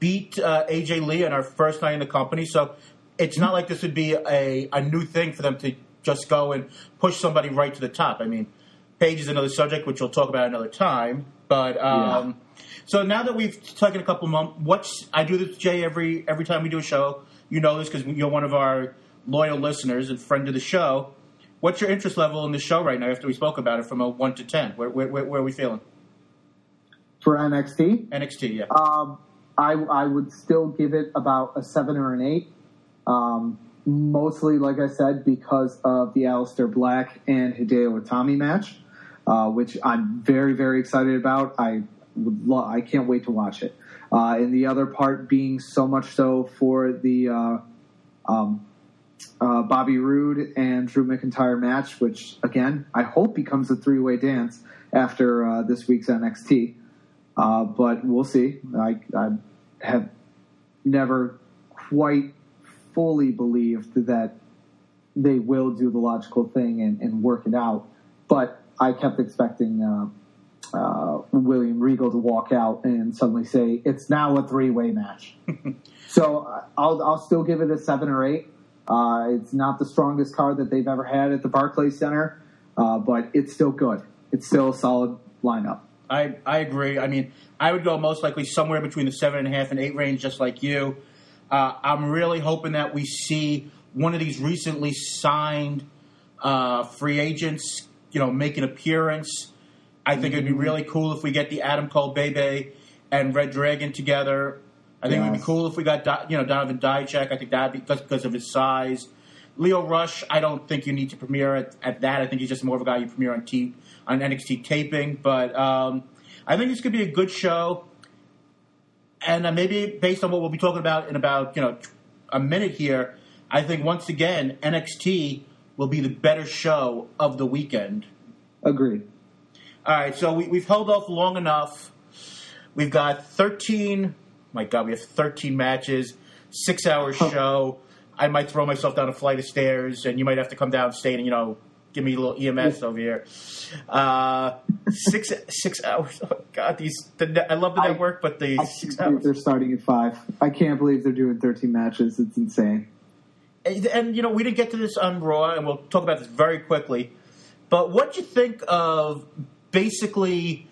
beat uh, AJ Lee in our first night in the company. So it's not like this would be a, a new thing for them to just go and push somebody right to the top. I mean, Paige is another subject, which we'll talk about another time. But um, yeah. so now that we've taken a couple of months, what's I do this Jay every every time we do a show. You know this because you're one of our loyal listeners and friend of the show. What's your interest level in the show right now after we spoke about it from a 1 to 10? Where, where, where are we feeling? For NXT? NXT, yeah. Um, I, I would still give it about a 7 or an 8. Um, mostly, like I said, because of the Aleister Black and Hideo Itami match, uh, which I'm very, very excited about. I would lo- I can't wait to watch it. Uh, and the other part being so much so for the uh, um, uh, Bobby Roode and Drew McIntyre match, which again I hope becomes a three way dance after uh, this week's NXT. Uh, but we'll see. I, I, have never quite fully believed that they will do the logical thing and, and work it out. But I kept expecting uh, uh, William Regal to walk out and suddenly say it's now a three way match. [laughs] so uh, I'll, I'll still give it a seven or eight. Uh, it's not the strongest card that they've ever had at the Barclays Center, uh, but it's still good. It's still a solid lineup. I, I agree. I mean, I would go most likely somewhere between the seven and a half and eight range, just like you. Uh, I'm really hoping that we see one of these recently signed uh, free agents, you know, make an appearance. I think mm-hmm. it'd be mm-hmm. really cool if we get the Adam Cole Bebe and Red Dragon together. I think yes. it would be cool if we got you know Donovan Dijak. I think that because because of his size. Lio Rush, I don't think you need to premiere at, at, that. I think he's just more of a guy you premiere on T on NXT taping. But um, I think this could be a good show, and uh, maybe based on what we'll be talking about in about you know a minute here, I think once again NXT will be the better show of the weekend. Agreed. All right, so we, we've held off long enough. We've got thirteen my God, we have 13 matches, six hour show. I might throw myself down a flight of stairs, and you might have to come downstairs and you know give me a little EMS over here. Uh, six six hours. Oh God, these the, I love the network, but the I six hours. They're starting at five. I can't believe they're doing 13 matches. It's insane. And, and you know we didn't get to this on Raw, and we'll talk about this very quickly. But what do you think of basically?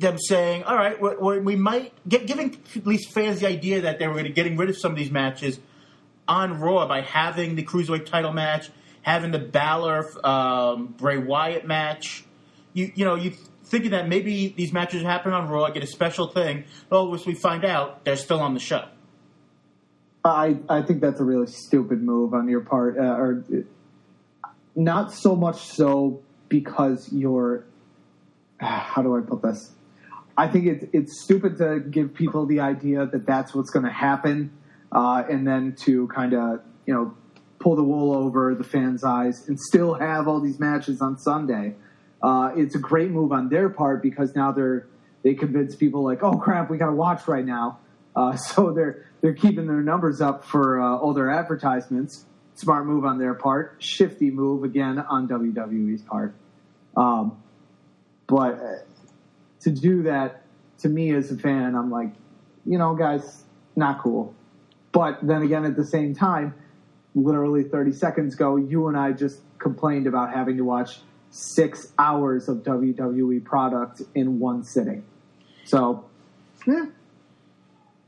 them saying, "All right, we we might get giving at least fans the idea that they were going to getting rid of some of these matches on Raw by having the cruiserweight title match, having the Balor um, Bray Wyatt match. You you know you thinking that maybe these matches happen on Raw, get a special thing. Oh, as we find out, they're still on the show. I I think that's a really stupid move on your part, uh, or not so much so because you're. [sighs] How do I put this? I think it's it's stupid to give people the idea that that's what's going to happen, uh, and then to kind of you know pull the wool over the fans' eyes and still have all these matches on Sunday. Uh, it's a great move on their part because now they're they convince people like, oh crap, we got to watch right now. Uh, [laughs] so they're they're keeping their numbers up for uh, all their advertisements. Smart move on their part. Shifty move again on WWE's part. Um, but to do that to me as a fan, I'm like, you know, guys, not cool. But then again, at the same time, literally 30 seconds ago, you and I just complained about having to watch six hours of WWE product in one sitting. So, yeah.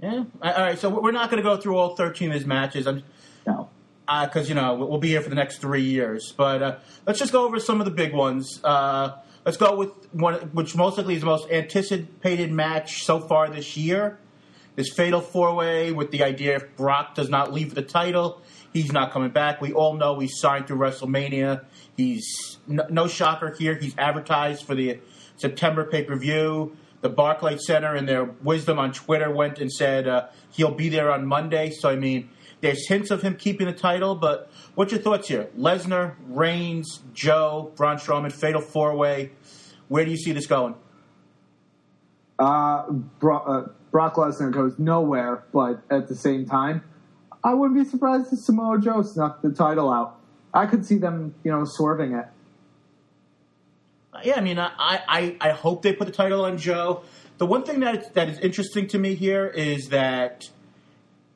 Yeah. All right. So we're not going to go through all 13 of his matches. I'm, no. Because, uh, you know, we'll be here for the next three years. But uh, let's just go over some of the big ones. Uh, let's go with one, which most likely is the most anticipated match so far this year. This fatal four way with the idea if Brock does not leave the title, he's not coming back. We all know he's signed through WrestleMania. He's no, no shocker here. He's advertised for the September pay per view. The Barclays Center, in their wisdom on Twitter, went and said uh, he'll be there on Monday. So I mean, there's hints of him keeping the title. But what's your thoughts here? Lesnar, Reigns, Joe, Braun Strowman, fatal four way. Where do you see this going? Uh, Brock, uh, Brock Lesnar goes nowhere, but at the same time, I wouldn't be surprised if Samoa Joe snuck the title out. I could see them, you know, swerving it. Yeah, I mean, I, I, I hope they put the title on Joe. The one thing that that is interesting to me here is that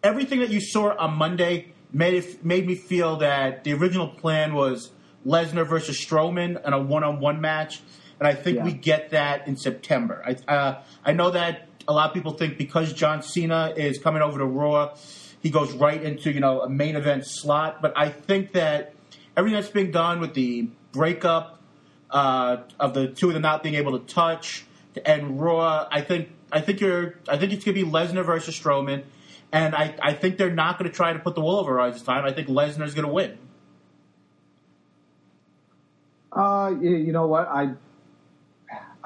everything that you saw on Monday made it, made me feel that the original plan was Lesnar versus Strowman in a one on one match, and I think yeah. we get that in September. I uh, I know that a lot of people think because John Cena is coming over to Raw, he goes right into you know a main event slot. But I think that everything that's being done with the breakup uh, of the two of them not being able to touch and Raw, I think I think you're I think it's gonna be Lesnar versus Strowman, and I, I think they're not gonna try to put the wool over eyes this time. I think Lesnar's gonna win. Uh, you know what I.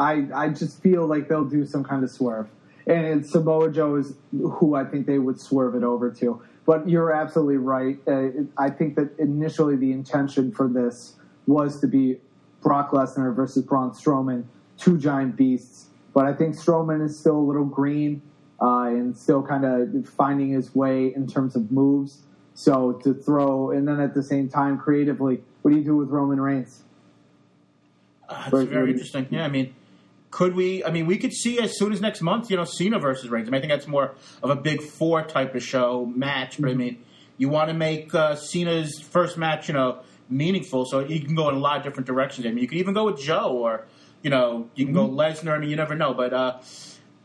I, I just feel like they'll do some kind of swerve and Samoa Joe is who I think they would swerve it over to. But you're absolutely right. Uh, I think that initially the intention for this was to be Brock Lesnar versus Braun Strowman, two giant beasts. But I think Strowman is still a little green uh, and still kind of finding his way in terms of moves. So to throw, and then at the same time, creatively, what do you do with Roman Reigns? Uh, that's very interesting. Yeah, I mean, could we? I mean, we could see as soon as next month, you know, Cena versus Reigns. I, mean, I think that's more of a big four type of show match. But I mean, you want to make uh, Cena's first match, you know, meaningful, so you can go in a lot of different directions. I mean, you could even go with Joe, or you know, you can mm-hmm. go Lesnar. I mean, you never know. But uh,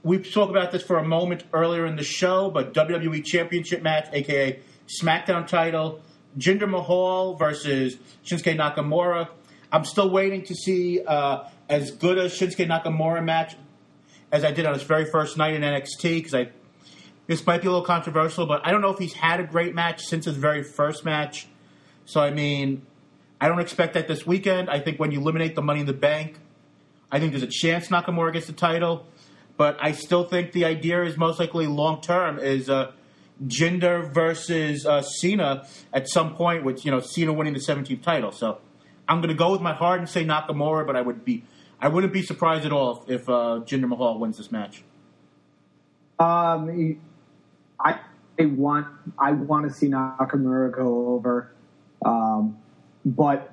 we spoke about this for a moment earlier in the show. But WWE Championship match, aka SmackDown title, Jinder Mahal versus Shinsuke Nakamura. I'm still waiting to see. Uh, as good a Shinsuke Nakamura match as I did on his very first night in NXT because I this might be a little controversial, but I don't know if he's had a great match since his very first match. So I mean, I don't expect that this weekend. I think when you eliminate the Money in the Bank, I think there's a chance Nakamura gets the title. But I still think the idea is most likely long term is uh, Jinder versus uh, Cena at some point, with you know Cena winning the 17th title. So I'm going to go with my heart and say Nakamura, but I would be I wouldn't be surprised at all if, if uh, Jinder Mahal wins this match. Um, I, I want I want to see Nakamura go over, um, but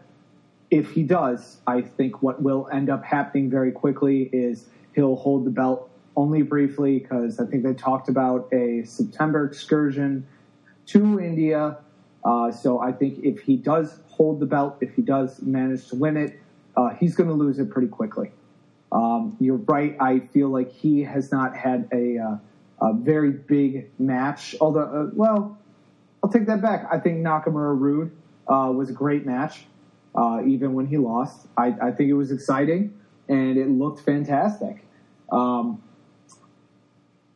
if he does, I think what will end up happening very quickly is he'll hold the belt only briefly because I think they talked about a September excursion to India. Uh, so I think if he does hold the belt, if he does manage to win it, uh, he's going to lose it pretty quickly. Um, you're right. I feel like he has not had a, uh, a very big match. Although, uh, well, I'll take that back. I think Nakamura Roode uh, was a great match, uh, even when he lost. I, I, think it was exciting and it looked fantastic. Um,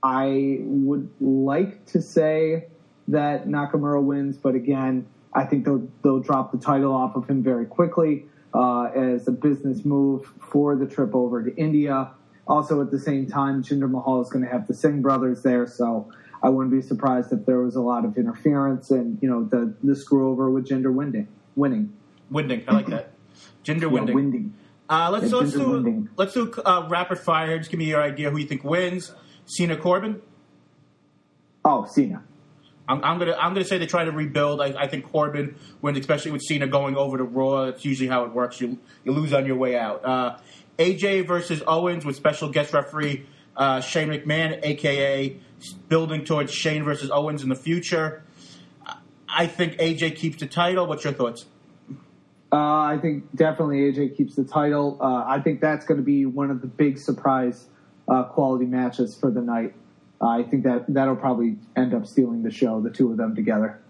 I would like to say that Nakamura wins, but again, I think they'll, they'll drop the title off of him very quickly uh, as a business move for the trip over to India. Also, at the same time, Jinder Mahal is going to have the Singh brothers there, so I wouldn't be surprised if there was a lot of interference and you know the the screw over with Jinder winning. Winning. Winding, I like that. Jinder Winding. Yeah, winding. Uh, let's, yeah, let's do let's do uh, rapid fire. Just give me your idea who you think wins. Cena Corbin. Oh, Cena. I'm, I'm, gonna I'm gonna say they try to rebuild. I, I, think Corbin when especially with Cena going over to Raw. That's usually how it works. You you lose on your way out. Uh, AJ versus Owens with special guest referee uh, Shane McMahon, aka building towards Shane versus Owens in the future. I think AJ keeps the title. What's your thoughts? Uh, I think definitely AJ keeps the title. Uh, I think that's going to be one of the big surprise uh, quality matches for the night. I think that that'll probably end up stealing the show, the two of them together.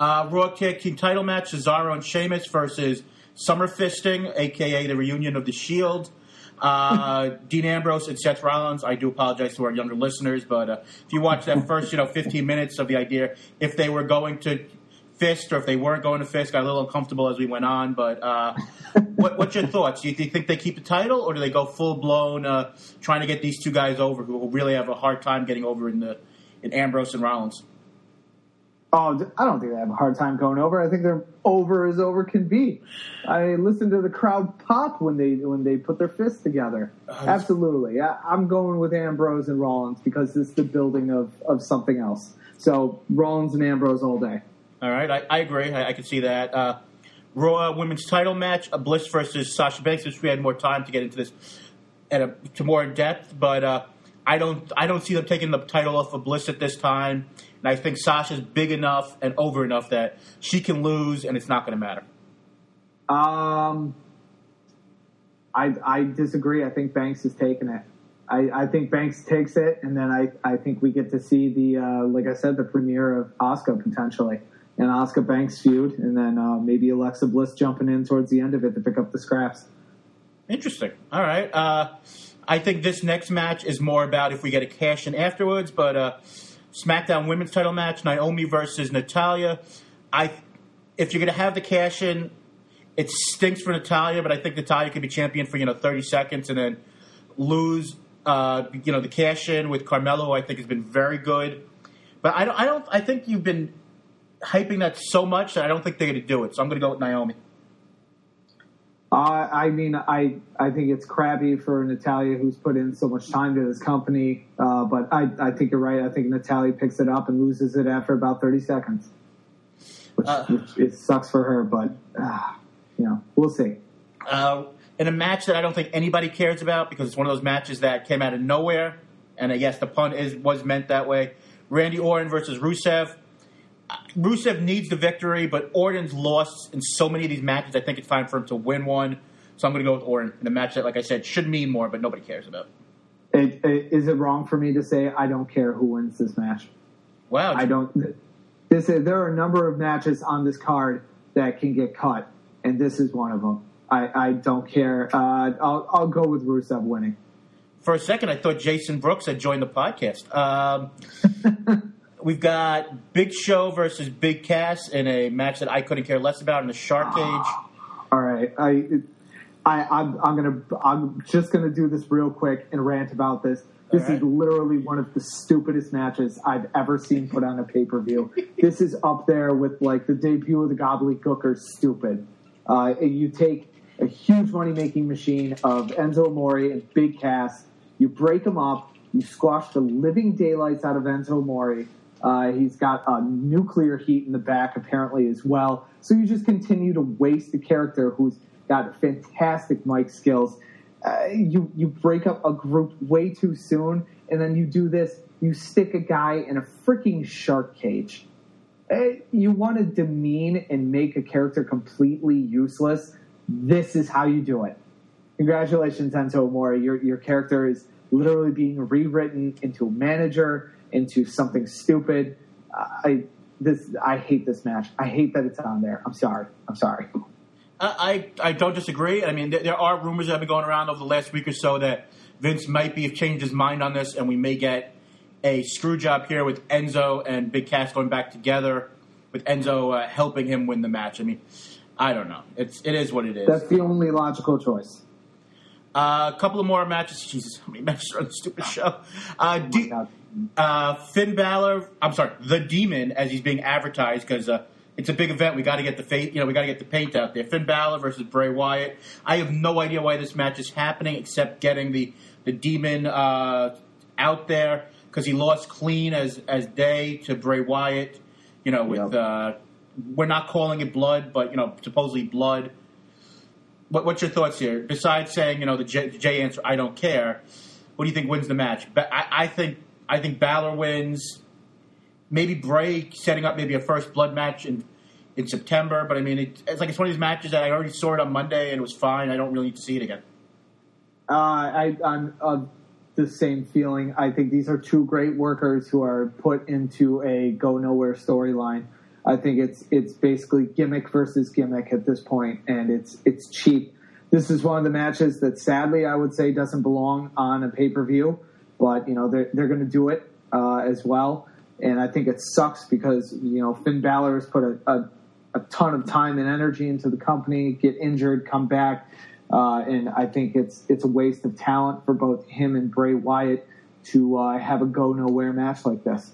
Uh, Raw Tag Team title match: Cesaro and Sheamus versus Summer Fisting, aka the reunion of the Shield. Uh, [laughs] Dean Ambrose and Seth Rollins. I do apologize to our younger listeners, but uh, if you watch that first, you know, 15 minutes of the idea, if they were going to fist or if they weren't going to fist, got a little uncomfortable as we went on. But uh, [laughs] what, what's your thoughts? Do you think they keep the title, or do they go full blown uh, trying to get these two guys over who really have a hard time getting over in the in Ambrose and Rollins? Oh, I don't think they have a hard time going over. I think they're over as over can be. I listen to the crowd pop when they when they put their fists together. Absolutely, I, am going with Ambrose and Rollins because it's the building of of something else. So Rollins and Ambrose all day. All right, I, I agree. I, I, can see that. Uh, Raw Women's Title match: a Bliss versus Sasha Banks. Which we had more time to get into this at a, to more in depth, but uh, I don't I don't see them taking the title off of Bliss at this time. And I think Sasha's big enough and over enough that she can lose and it's not going to matter. Um, I, I disagree. I think Banks is taking it. I, I think Banks takes it, and then I, I think we get to see the, uh, like I said, the premiere of Asuka potentially. And Asuka Banks feud, and then uh, maybe Alexa Bliss jumping in towards the end of it to pick up the scraps. Interesting. All right. Uh, I think this next match is more about if we get a cash in afterwards, but uh, SmackDown Women's Title match: Naomi versus Natalya. I, if you're going to have the cash in, it stinks for Natalya, but I think Natalya could be champion for you know 30 seconds and then lose. Uh, you know the cash in with Carmella, I think has been very good, but I don't. I don't. I think you've been hyping that so much that I don't think they're going to do it. So I'm going to go with Naomi. Uh, I mean, I I think it's crabby for Natalya, who's put in so much time to this company. Uh, but I, I think you're right. I think Natalya picks it up and loses it after about 30 seconds, which, uh, which it sucks for her. But uh, you know, we'll see. Uh, in a match that I don't think anybody cares about because it's one of those matches that came out of nowhere, and I guess the pun is was meant that way. Randy Orton versus Rusev. Rusev needs the victory, but Orton's lost in so many of these matches. I think it's time for him to win one. So I'm going to go with Orton in a match that, like I said, should mean more, but nobody cares about. It, it, is it wrong for me to say I don't care who wins this match? Wow, I don't. This is, there are a number of matches on this card that can get cut, and this is one of them. I, I don't care. Uh, I'll, I'll go with Rusev winning. For a second, I thought Jason Brooks had joined the podcast. Um, [laughs] We've got Big Show versus Big Cass in a match that I couldn't care less about in the Shark Cage. All right, I, I, I'm, I'm gonna, I'm just gonna do this real quick and rant about this. This right. is literally one of the stupidest matches I've ever seen put on a pay per view. [laughs] this is up there with like the debut of the Gobbledygooker. Stupid. Uh, you take a huge money making machine of Enzo Amore and Big Cass, you break them up, you squash the living daylights out of Enzo Amore uh, he's got a nuclear heat in the back, apparently, as well. So you just continue to waste a character who's got fantastic mic skills. Uh, you you break up a group way too soon, and then you do this. You stick a guy in a freaking shark cage. Uh, you want to demean and make a character completely useless. This is how you do it. Congratulations, Enzo Amore. Your your character is literally being rewritten into a manager into something stupid. I this I hate this match. I hate that it's on there. I'm sorry. I'm sorry. I, I don't disagree. I mean, there, there, are rumors that have been going around over the last week or so that Vince might be have changed his mind on this, and we may get a screw job here with Enzo and Big Cass going back together, with Enzo uh, helping him win the match. I mean, I don't know. It's it is what it is. That's the only logical choice. Uh, a couple of more matches. Jesus, how many matches are on the stupid show? Uh, oh uh, Finn Balor, I'm sorry, the Demon, as he's being advertised because uh, it's a big event. We got to get the fate, you know, we got to get the paint out there. Finn Balor versus Bray Wyatt. I have no idea why this match is happening except getting the the Demon uh, out there because he lost clean as as day to Bray Wyatt. You know, with yep. uh, we're not calling it blood, but you know, supposedly blood. What, what's your thoughts here? Besides saying, you know, the J, the J answer, I don't care. What do you think wins the match? But I, I think I think Balor wins. Maybe Bray setting up maybe a first blood match and in September. But I mean, it, it's like it's one of these matches that I already saw it on Monday and it was fine. I don't really need to see it again. Uh, I, I'm of the same feeling. I think these are two great workers who are put into a go nowhere storyline. I think it's it's basically gimmick versus gimmick at this point, and it's it's cheap. This is one of the matches that sadly I would say doesn't belong on a pay per view, but you know they're they're going to do it uh, as well, and I think it sucks because you know Finn Balor has put a, a a ton of time and energy into the company, get injured, come back, uh, and I think it's it's a waste of talent for both him and Bray Wyatt to uh, have a go nowhere match like this.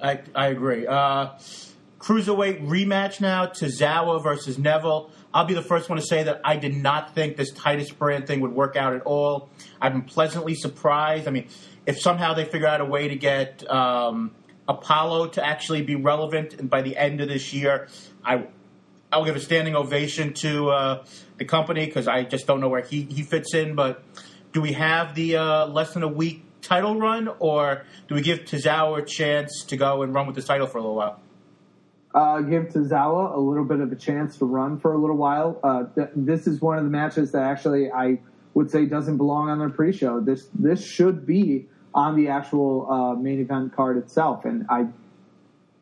I I agree. Uh, cruiserweight rematch now: Tozawa versus Neville. I'll be the first one to say that I did not think this Titus brand thing would work out at all. I've been pleasantly surprised. I mean, if somehow they figure out a way to get um, Apollo to actually be relevant, and by the end of this year, I I'll give a standing ovation to uh, the company because I just don't know where he, he fits in. But do we have the uh, less than a week title run, or do we give Tozawa a chance to go and run with the title for a little while? Uh, give Tozawa a little bit of a chance to run for a little while. Uh, th- this is one of the matches that actually I would say doesn't belong on the pre-show. This this should be on the actual uh, main event card itself, and I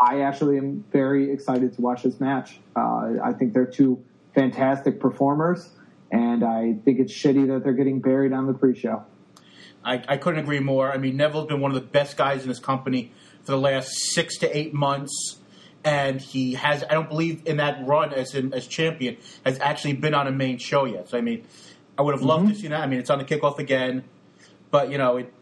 I actually am very excited to watch this match. Uh, I think they're two fantastic performers, and I think it's shitty that they're getting buried on the pre-show. I, I couldn't agree more. I mean, Neville's been one of the best guys in this company for the last six to eight months, and he has. I don't believe in that run as in, as champion has actually been on a main show yet. So I mean, I would have loved Mm-hmm. to see that. I mean, it's on the kickoff again, but you know it.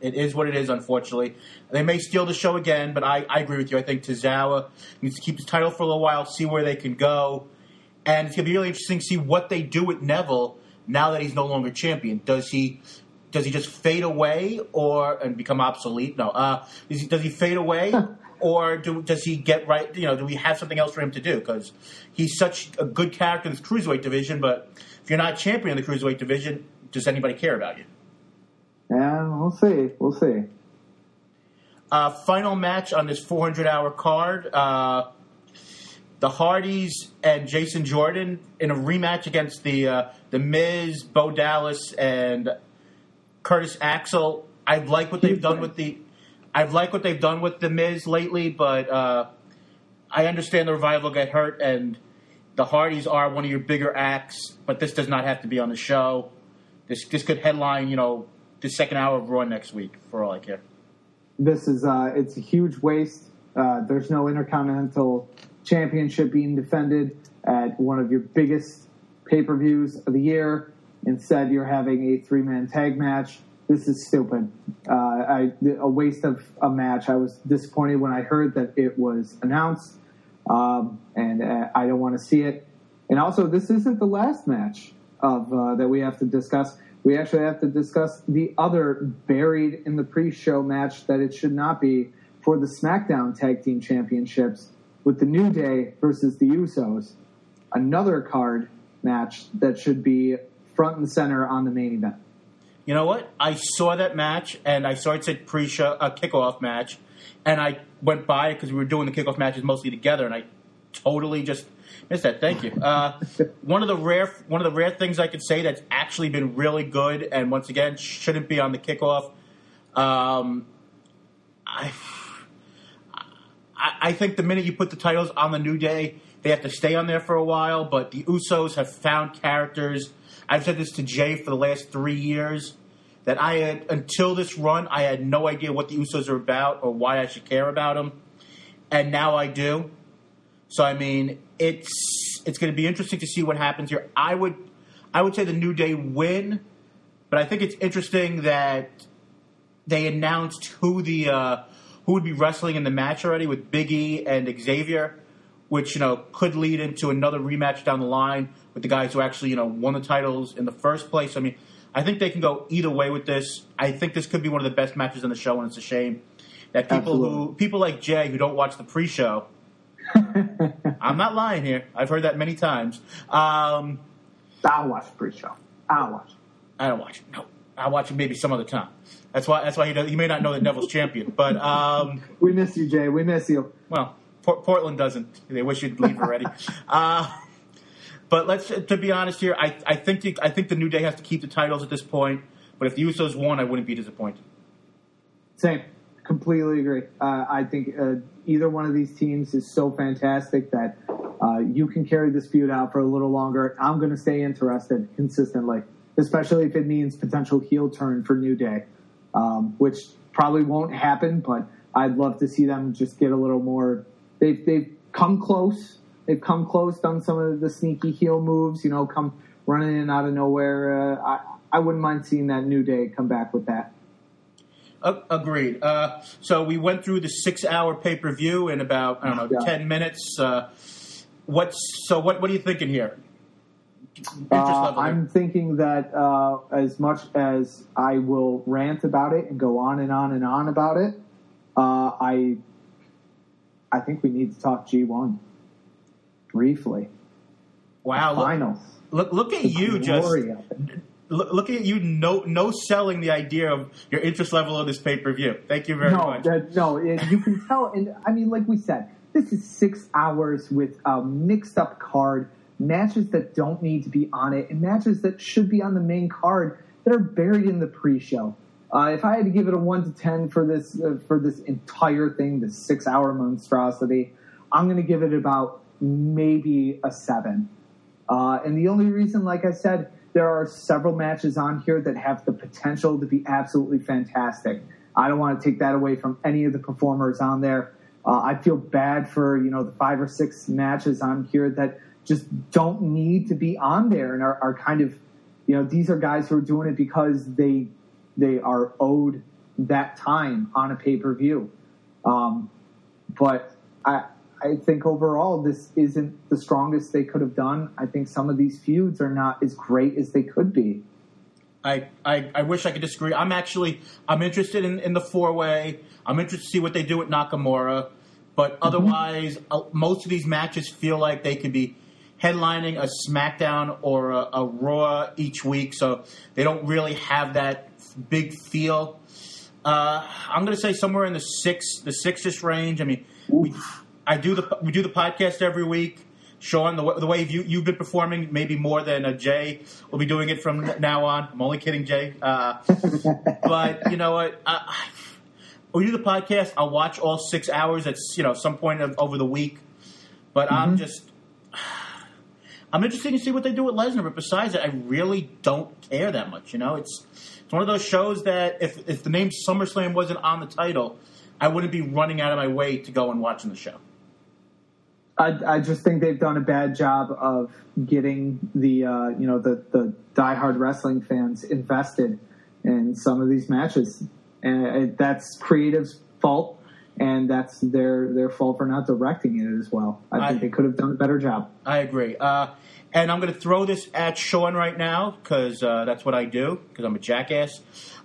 It is what it is, unfortunately. They may steal the show again, but I, I agree with you. I think Tozawa needs to keep his title for a little while, see where they can go. And it's going to be really interesting to see what they do with Neville now that he's no longer champion. Does he does he just fade away or and become obsolete? No. Uh, he, does he fade away or do, does he get right? You know, do we have something else for him to do? Because he's such a good character in this cruiserweight division, but if you're not champion in the cruiserweight division, does anybody care about you? Yeah, we'll see. We'll see. Uh, final match on this 400 hour card. Uh, the Hardys and Jason Jordan in a rematch against the uh, the Miz, Bo Dallas, and Curtis Axel. I like what they've done with the. I like what they've done with the Miz lately, but uh, I understand the revival got hurt, and the Hardys are one of your bigger acts. But this does not have to be on the show. This this could headline, you know, the second hour of Raw next week, for all I care. This is uh, it's a huge waste. Uh, there's no intercontinental championship being defended at one of your biggest pay per views of the year. Instead, you're having a three man tag match. This is stupid. Uh, I, a waste of a match. I was disappointed when I heard that it was announced, um, and uh, I don't want to see it. And also, this isn't the last match of uh, that we have to discuss. We actually have to discuss the other buried in the pre-show match that it should not be for the SmackDown Tag Team Championships with the New Day versus the Usos. Another card match that should be front and center on the main event. You know what? I saw that match, and I saw it said pre-show, a kickoff match, and I went by it because we were doing the kickoff matches mostly together, and I totally just missed that. Thank you. Uh, [laughs] one of the rare, one of the rare things I could say that's actually been really good, and once again shouldn't be on the kickoff. Um, I, I, I think the minute you put the titles on the New Day, they have to stay on there for a while. But the Usos have found characters. I've said this to Jay for the last three years that I had until this run, I had no idea what the Usos are about or why I should care about them, and now I do. So I mean, it's it's going to be interesting to see what happens here. I would I would say the New Day win, but I think it's interesting that they announced who the uh, who would be wrestling in the match already with Big E and Xavier, which you know could lead into another rematch down the line with the guys who actually you know won the titles in the first place. I mean, I think they can go either way with this. I think this could be one of the best matches on the show, and it's a shame that people who people like Jay who don't watch the pre-show. [laughs] I'm not lying here. I've heard that many times. Um, I'll watch the pre-show. I'll watch. I don't watch it. No, I watch it maybe some other time. That's why. That's why he does, he may not know that Neville's champion. But um, We miss you, Jay. We miss you. well, Portland doesn't. They wish you'd leave already. [laughs] uh, but let's to be honest here, I, I think the, I think the New Day has to keep the titles at this point. But if the Usos won, I wouldn't be disappointed. Same, completely agree. Uh, I think uh, either one of these teams is so fantastic that uh, you can carry this feud out for a little longer. I'm going to stay interested consistently, especially if it means potential heel turn for New Day, um, which probably won't happen. But I'd love to see them just get a little more. They've they've come close. They've come close, done some of the sneaky heel moves. You know, come running in out of nowhere. Uh, I I wouldn't mind seeing that New Day come back with that. Uh, agreed. Uh, so we went through the six-hour pay-per-view in about I don't know yeah. ten minutes. Uh, what's so? What what are you thinking here? Uh, I'm thinking that uh, as much as I will rant about it and go on and on and on about it, uh, I I think we need to talk G1 briefly. Wow! finals. Look, look at the you, just look, look, at you. No, no selling the idea of your interest level of this pay per view. Thank you very no, much. no, you can tell, and I mean, like we said, this is six hours with a mixed up card, matches that don't need to be on it, and matches that should be on the main card that are buried in the pre-show. Uh, if I had to give it a one to ten for this uh, for this entire thing, this six hour monstrosity, I'm going to give it about maybe a seven. Uh, and the only reason, like I said, there are several matches on here that have the potential to be absolutely fantastic. I don't want to take that away from any of the performers on there. Uh, I feel bad for you know the five or six matches on here that just don't need to be on there and are, are kind of you know these are guys who are doing it because they they are owed that time on a pay per view. Um, but I I think overall this isn't the strongest they could have done. I think some of these feuds are not as great as they could be. I, I, I wish I could disagree. I'm actually I'm interested in, in the four way. I'm interested to see what they do with Nakamura. But mm-hmm. otherwise, mm-hmm. most of these matches feel like they could be headlining a SmackDown or a, a Raw each week, so they don't really have that big feel. Uh, I'm going to say somewhere in the six, the six-ish range. I mean, we, I do the we do the podcast every week. Sean, the, the way you, you've been performing, maybe more than a Jay will be doing it from now on. I'm only kidding, Jay. Uh, [laughs] but you know what? Uh, we do the podcast. I'll watch all six hours at you know some point of, over the week. But mm-hmm. I'm just I'm interested to see what they do with Lesnar. But besides that, I really don't care that much. You know, it's it's one of those shows that if if the name SummerSlam wasn't on the title, I wouldn't be running out of my way to go and watching the show. I, I just think they've done a bad job of getting the uh, you know the the diehard wrestling fans invested in some of these matches, and that's creative's fault, and that's their their fault for not directing it as well. I, I think they could have done a better job. I agree. Uh, and I'm going to throw this at Sean right now because uh, that's what I do because I'm a jackass.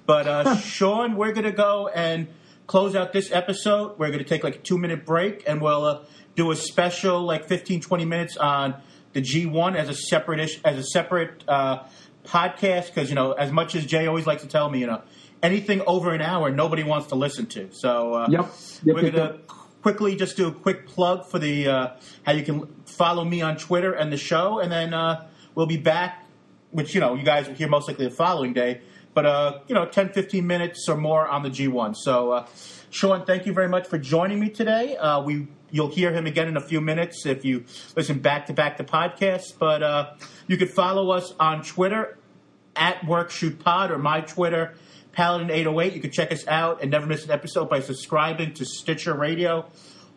But uh, [laughs] Sean, we're going to go and close out this episode. We're going to take like a two minute break and we'll uh, do a special like 15, 20 minutes on the G1 as a separate ish, as a separate uh, podcast because you know as much as Jay always likes to tell me, you know anything over an hour nobody wants to listen to. So uh, yep. Yep, we're gonna quickly just do a quick plug for the uh, how you can follow me on Twitter and the show, and then uh, we'll be back. Which you know you guys will hear most likely the following day, but uh, you know 10, 15 minutes or more on the G1. So. Uh, Sean, thank you very much for joining me today. Uh, we You'll hear him again in a few minutes if you listen back to back to podcasts. But uh, you can follow us on Twitter at WorkShootPod or my Twitter, Paladin808. You can check us out and never miss an episode by subscribing to Stitcher Radio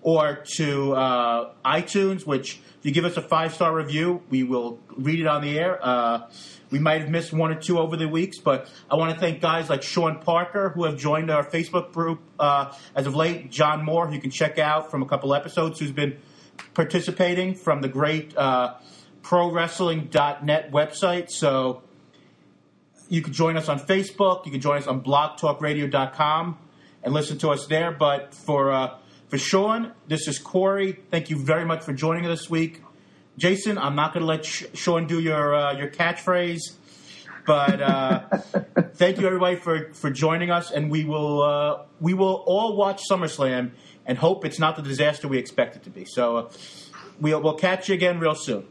or to uh, iTunes, which if you give us a five star review, we will read it on the air. Uh, we might have missed one or two over the weeks, but I want to thank guys like Sean Parker who have joined our Facebook group uh, as of late. John Moore, who you can check out from a couple episodes, who's been participating from the great uh, ProWrestling.net website. So you can join us on Facebook. You can join us on BlogTalkRadio.com and listen to us there. But for uh, for Sean, this is Corey. Thank you very much for joining us this week. Jason, I'm not going to let Sean do your uh, your catchphrase. But uh, [laughs] thank you everybody for, for joining us, and we will uh, we will all watch SummerSlam and hope it's not the disaster we expect it to be. So uh, we'll we'll catch you again real soon.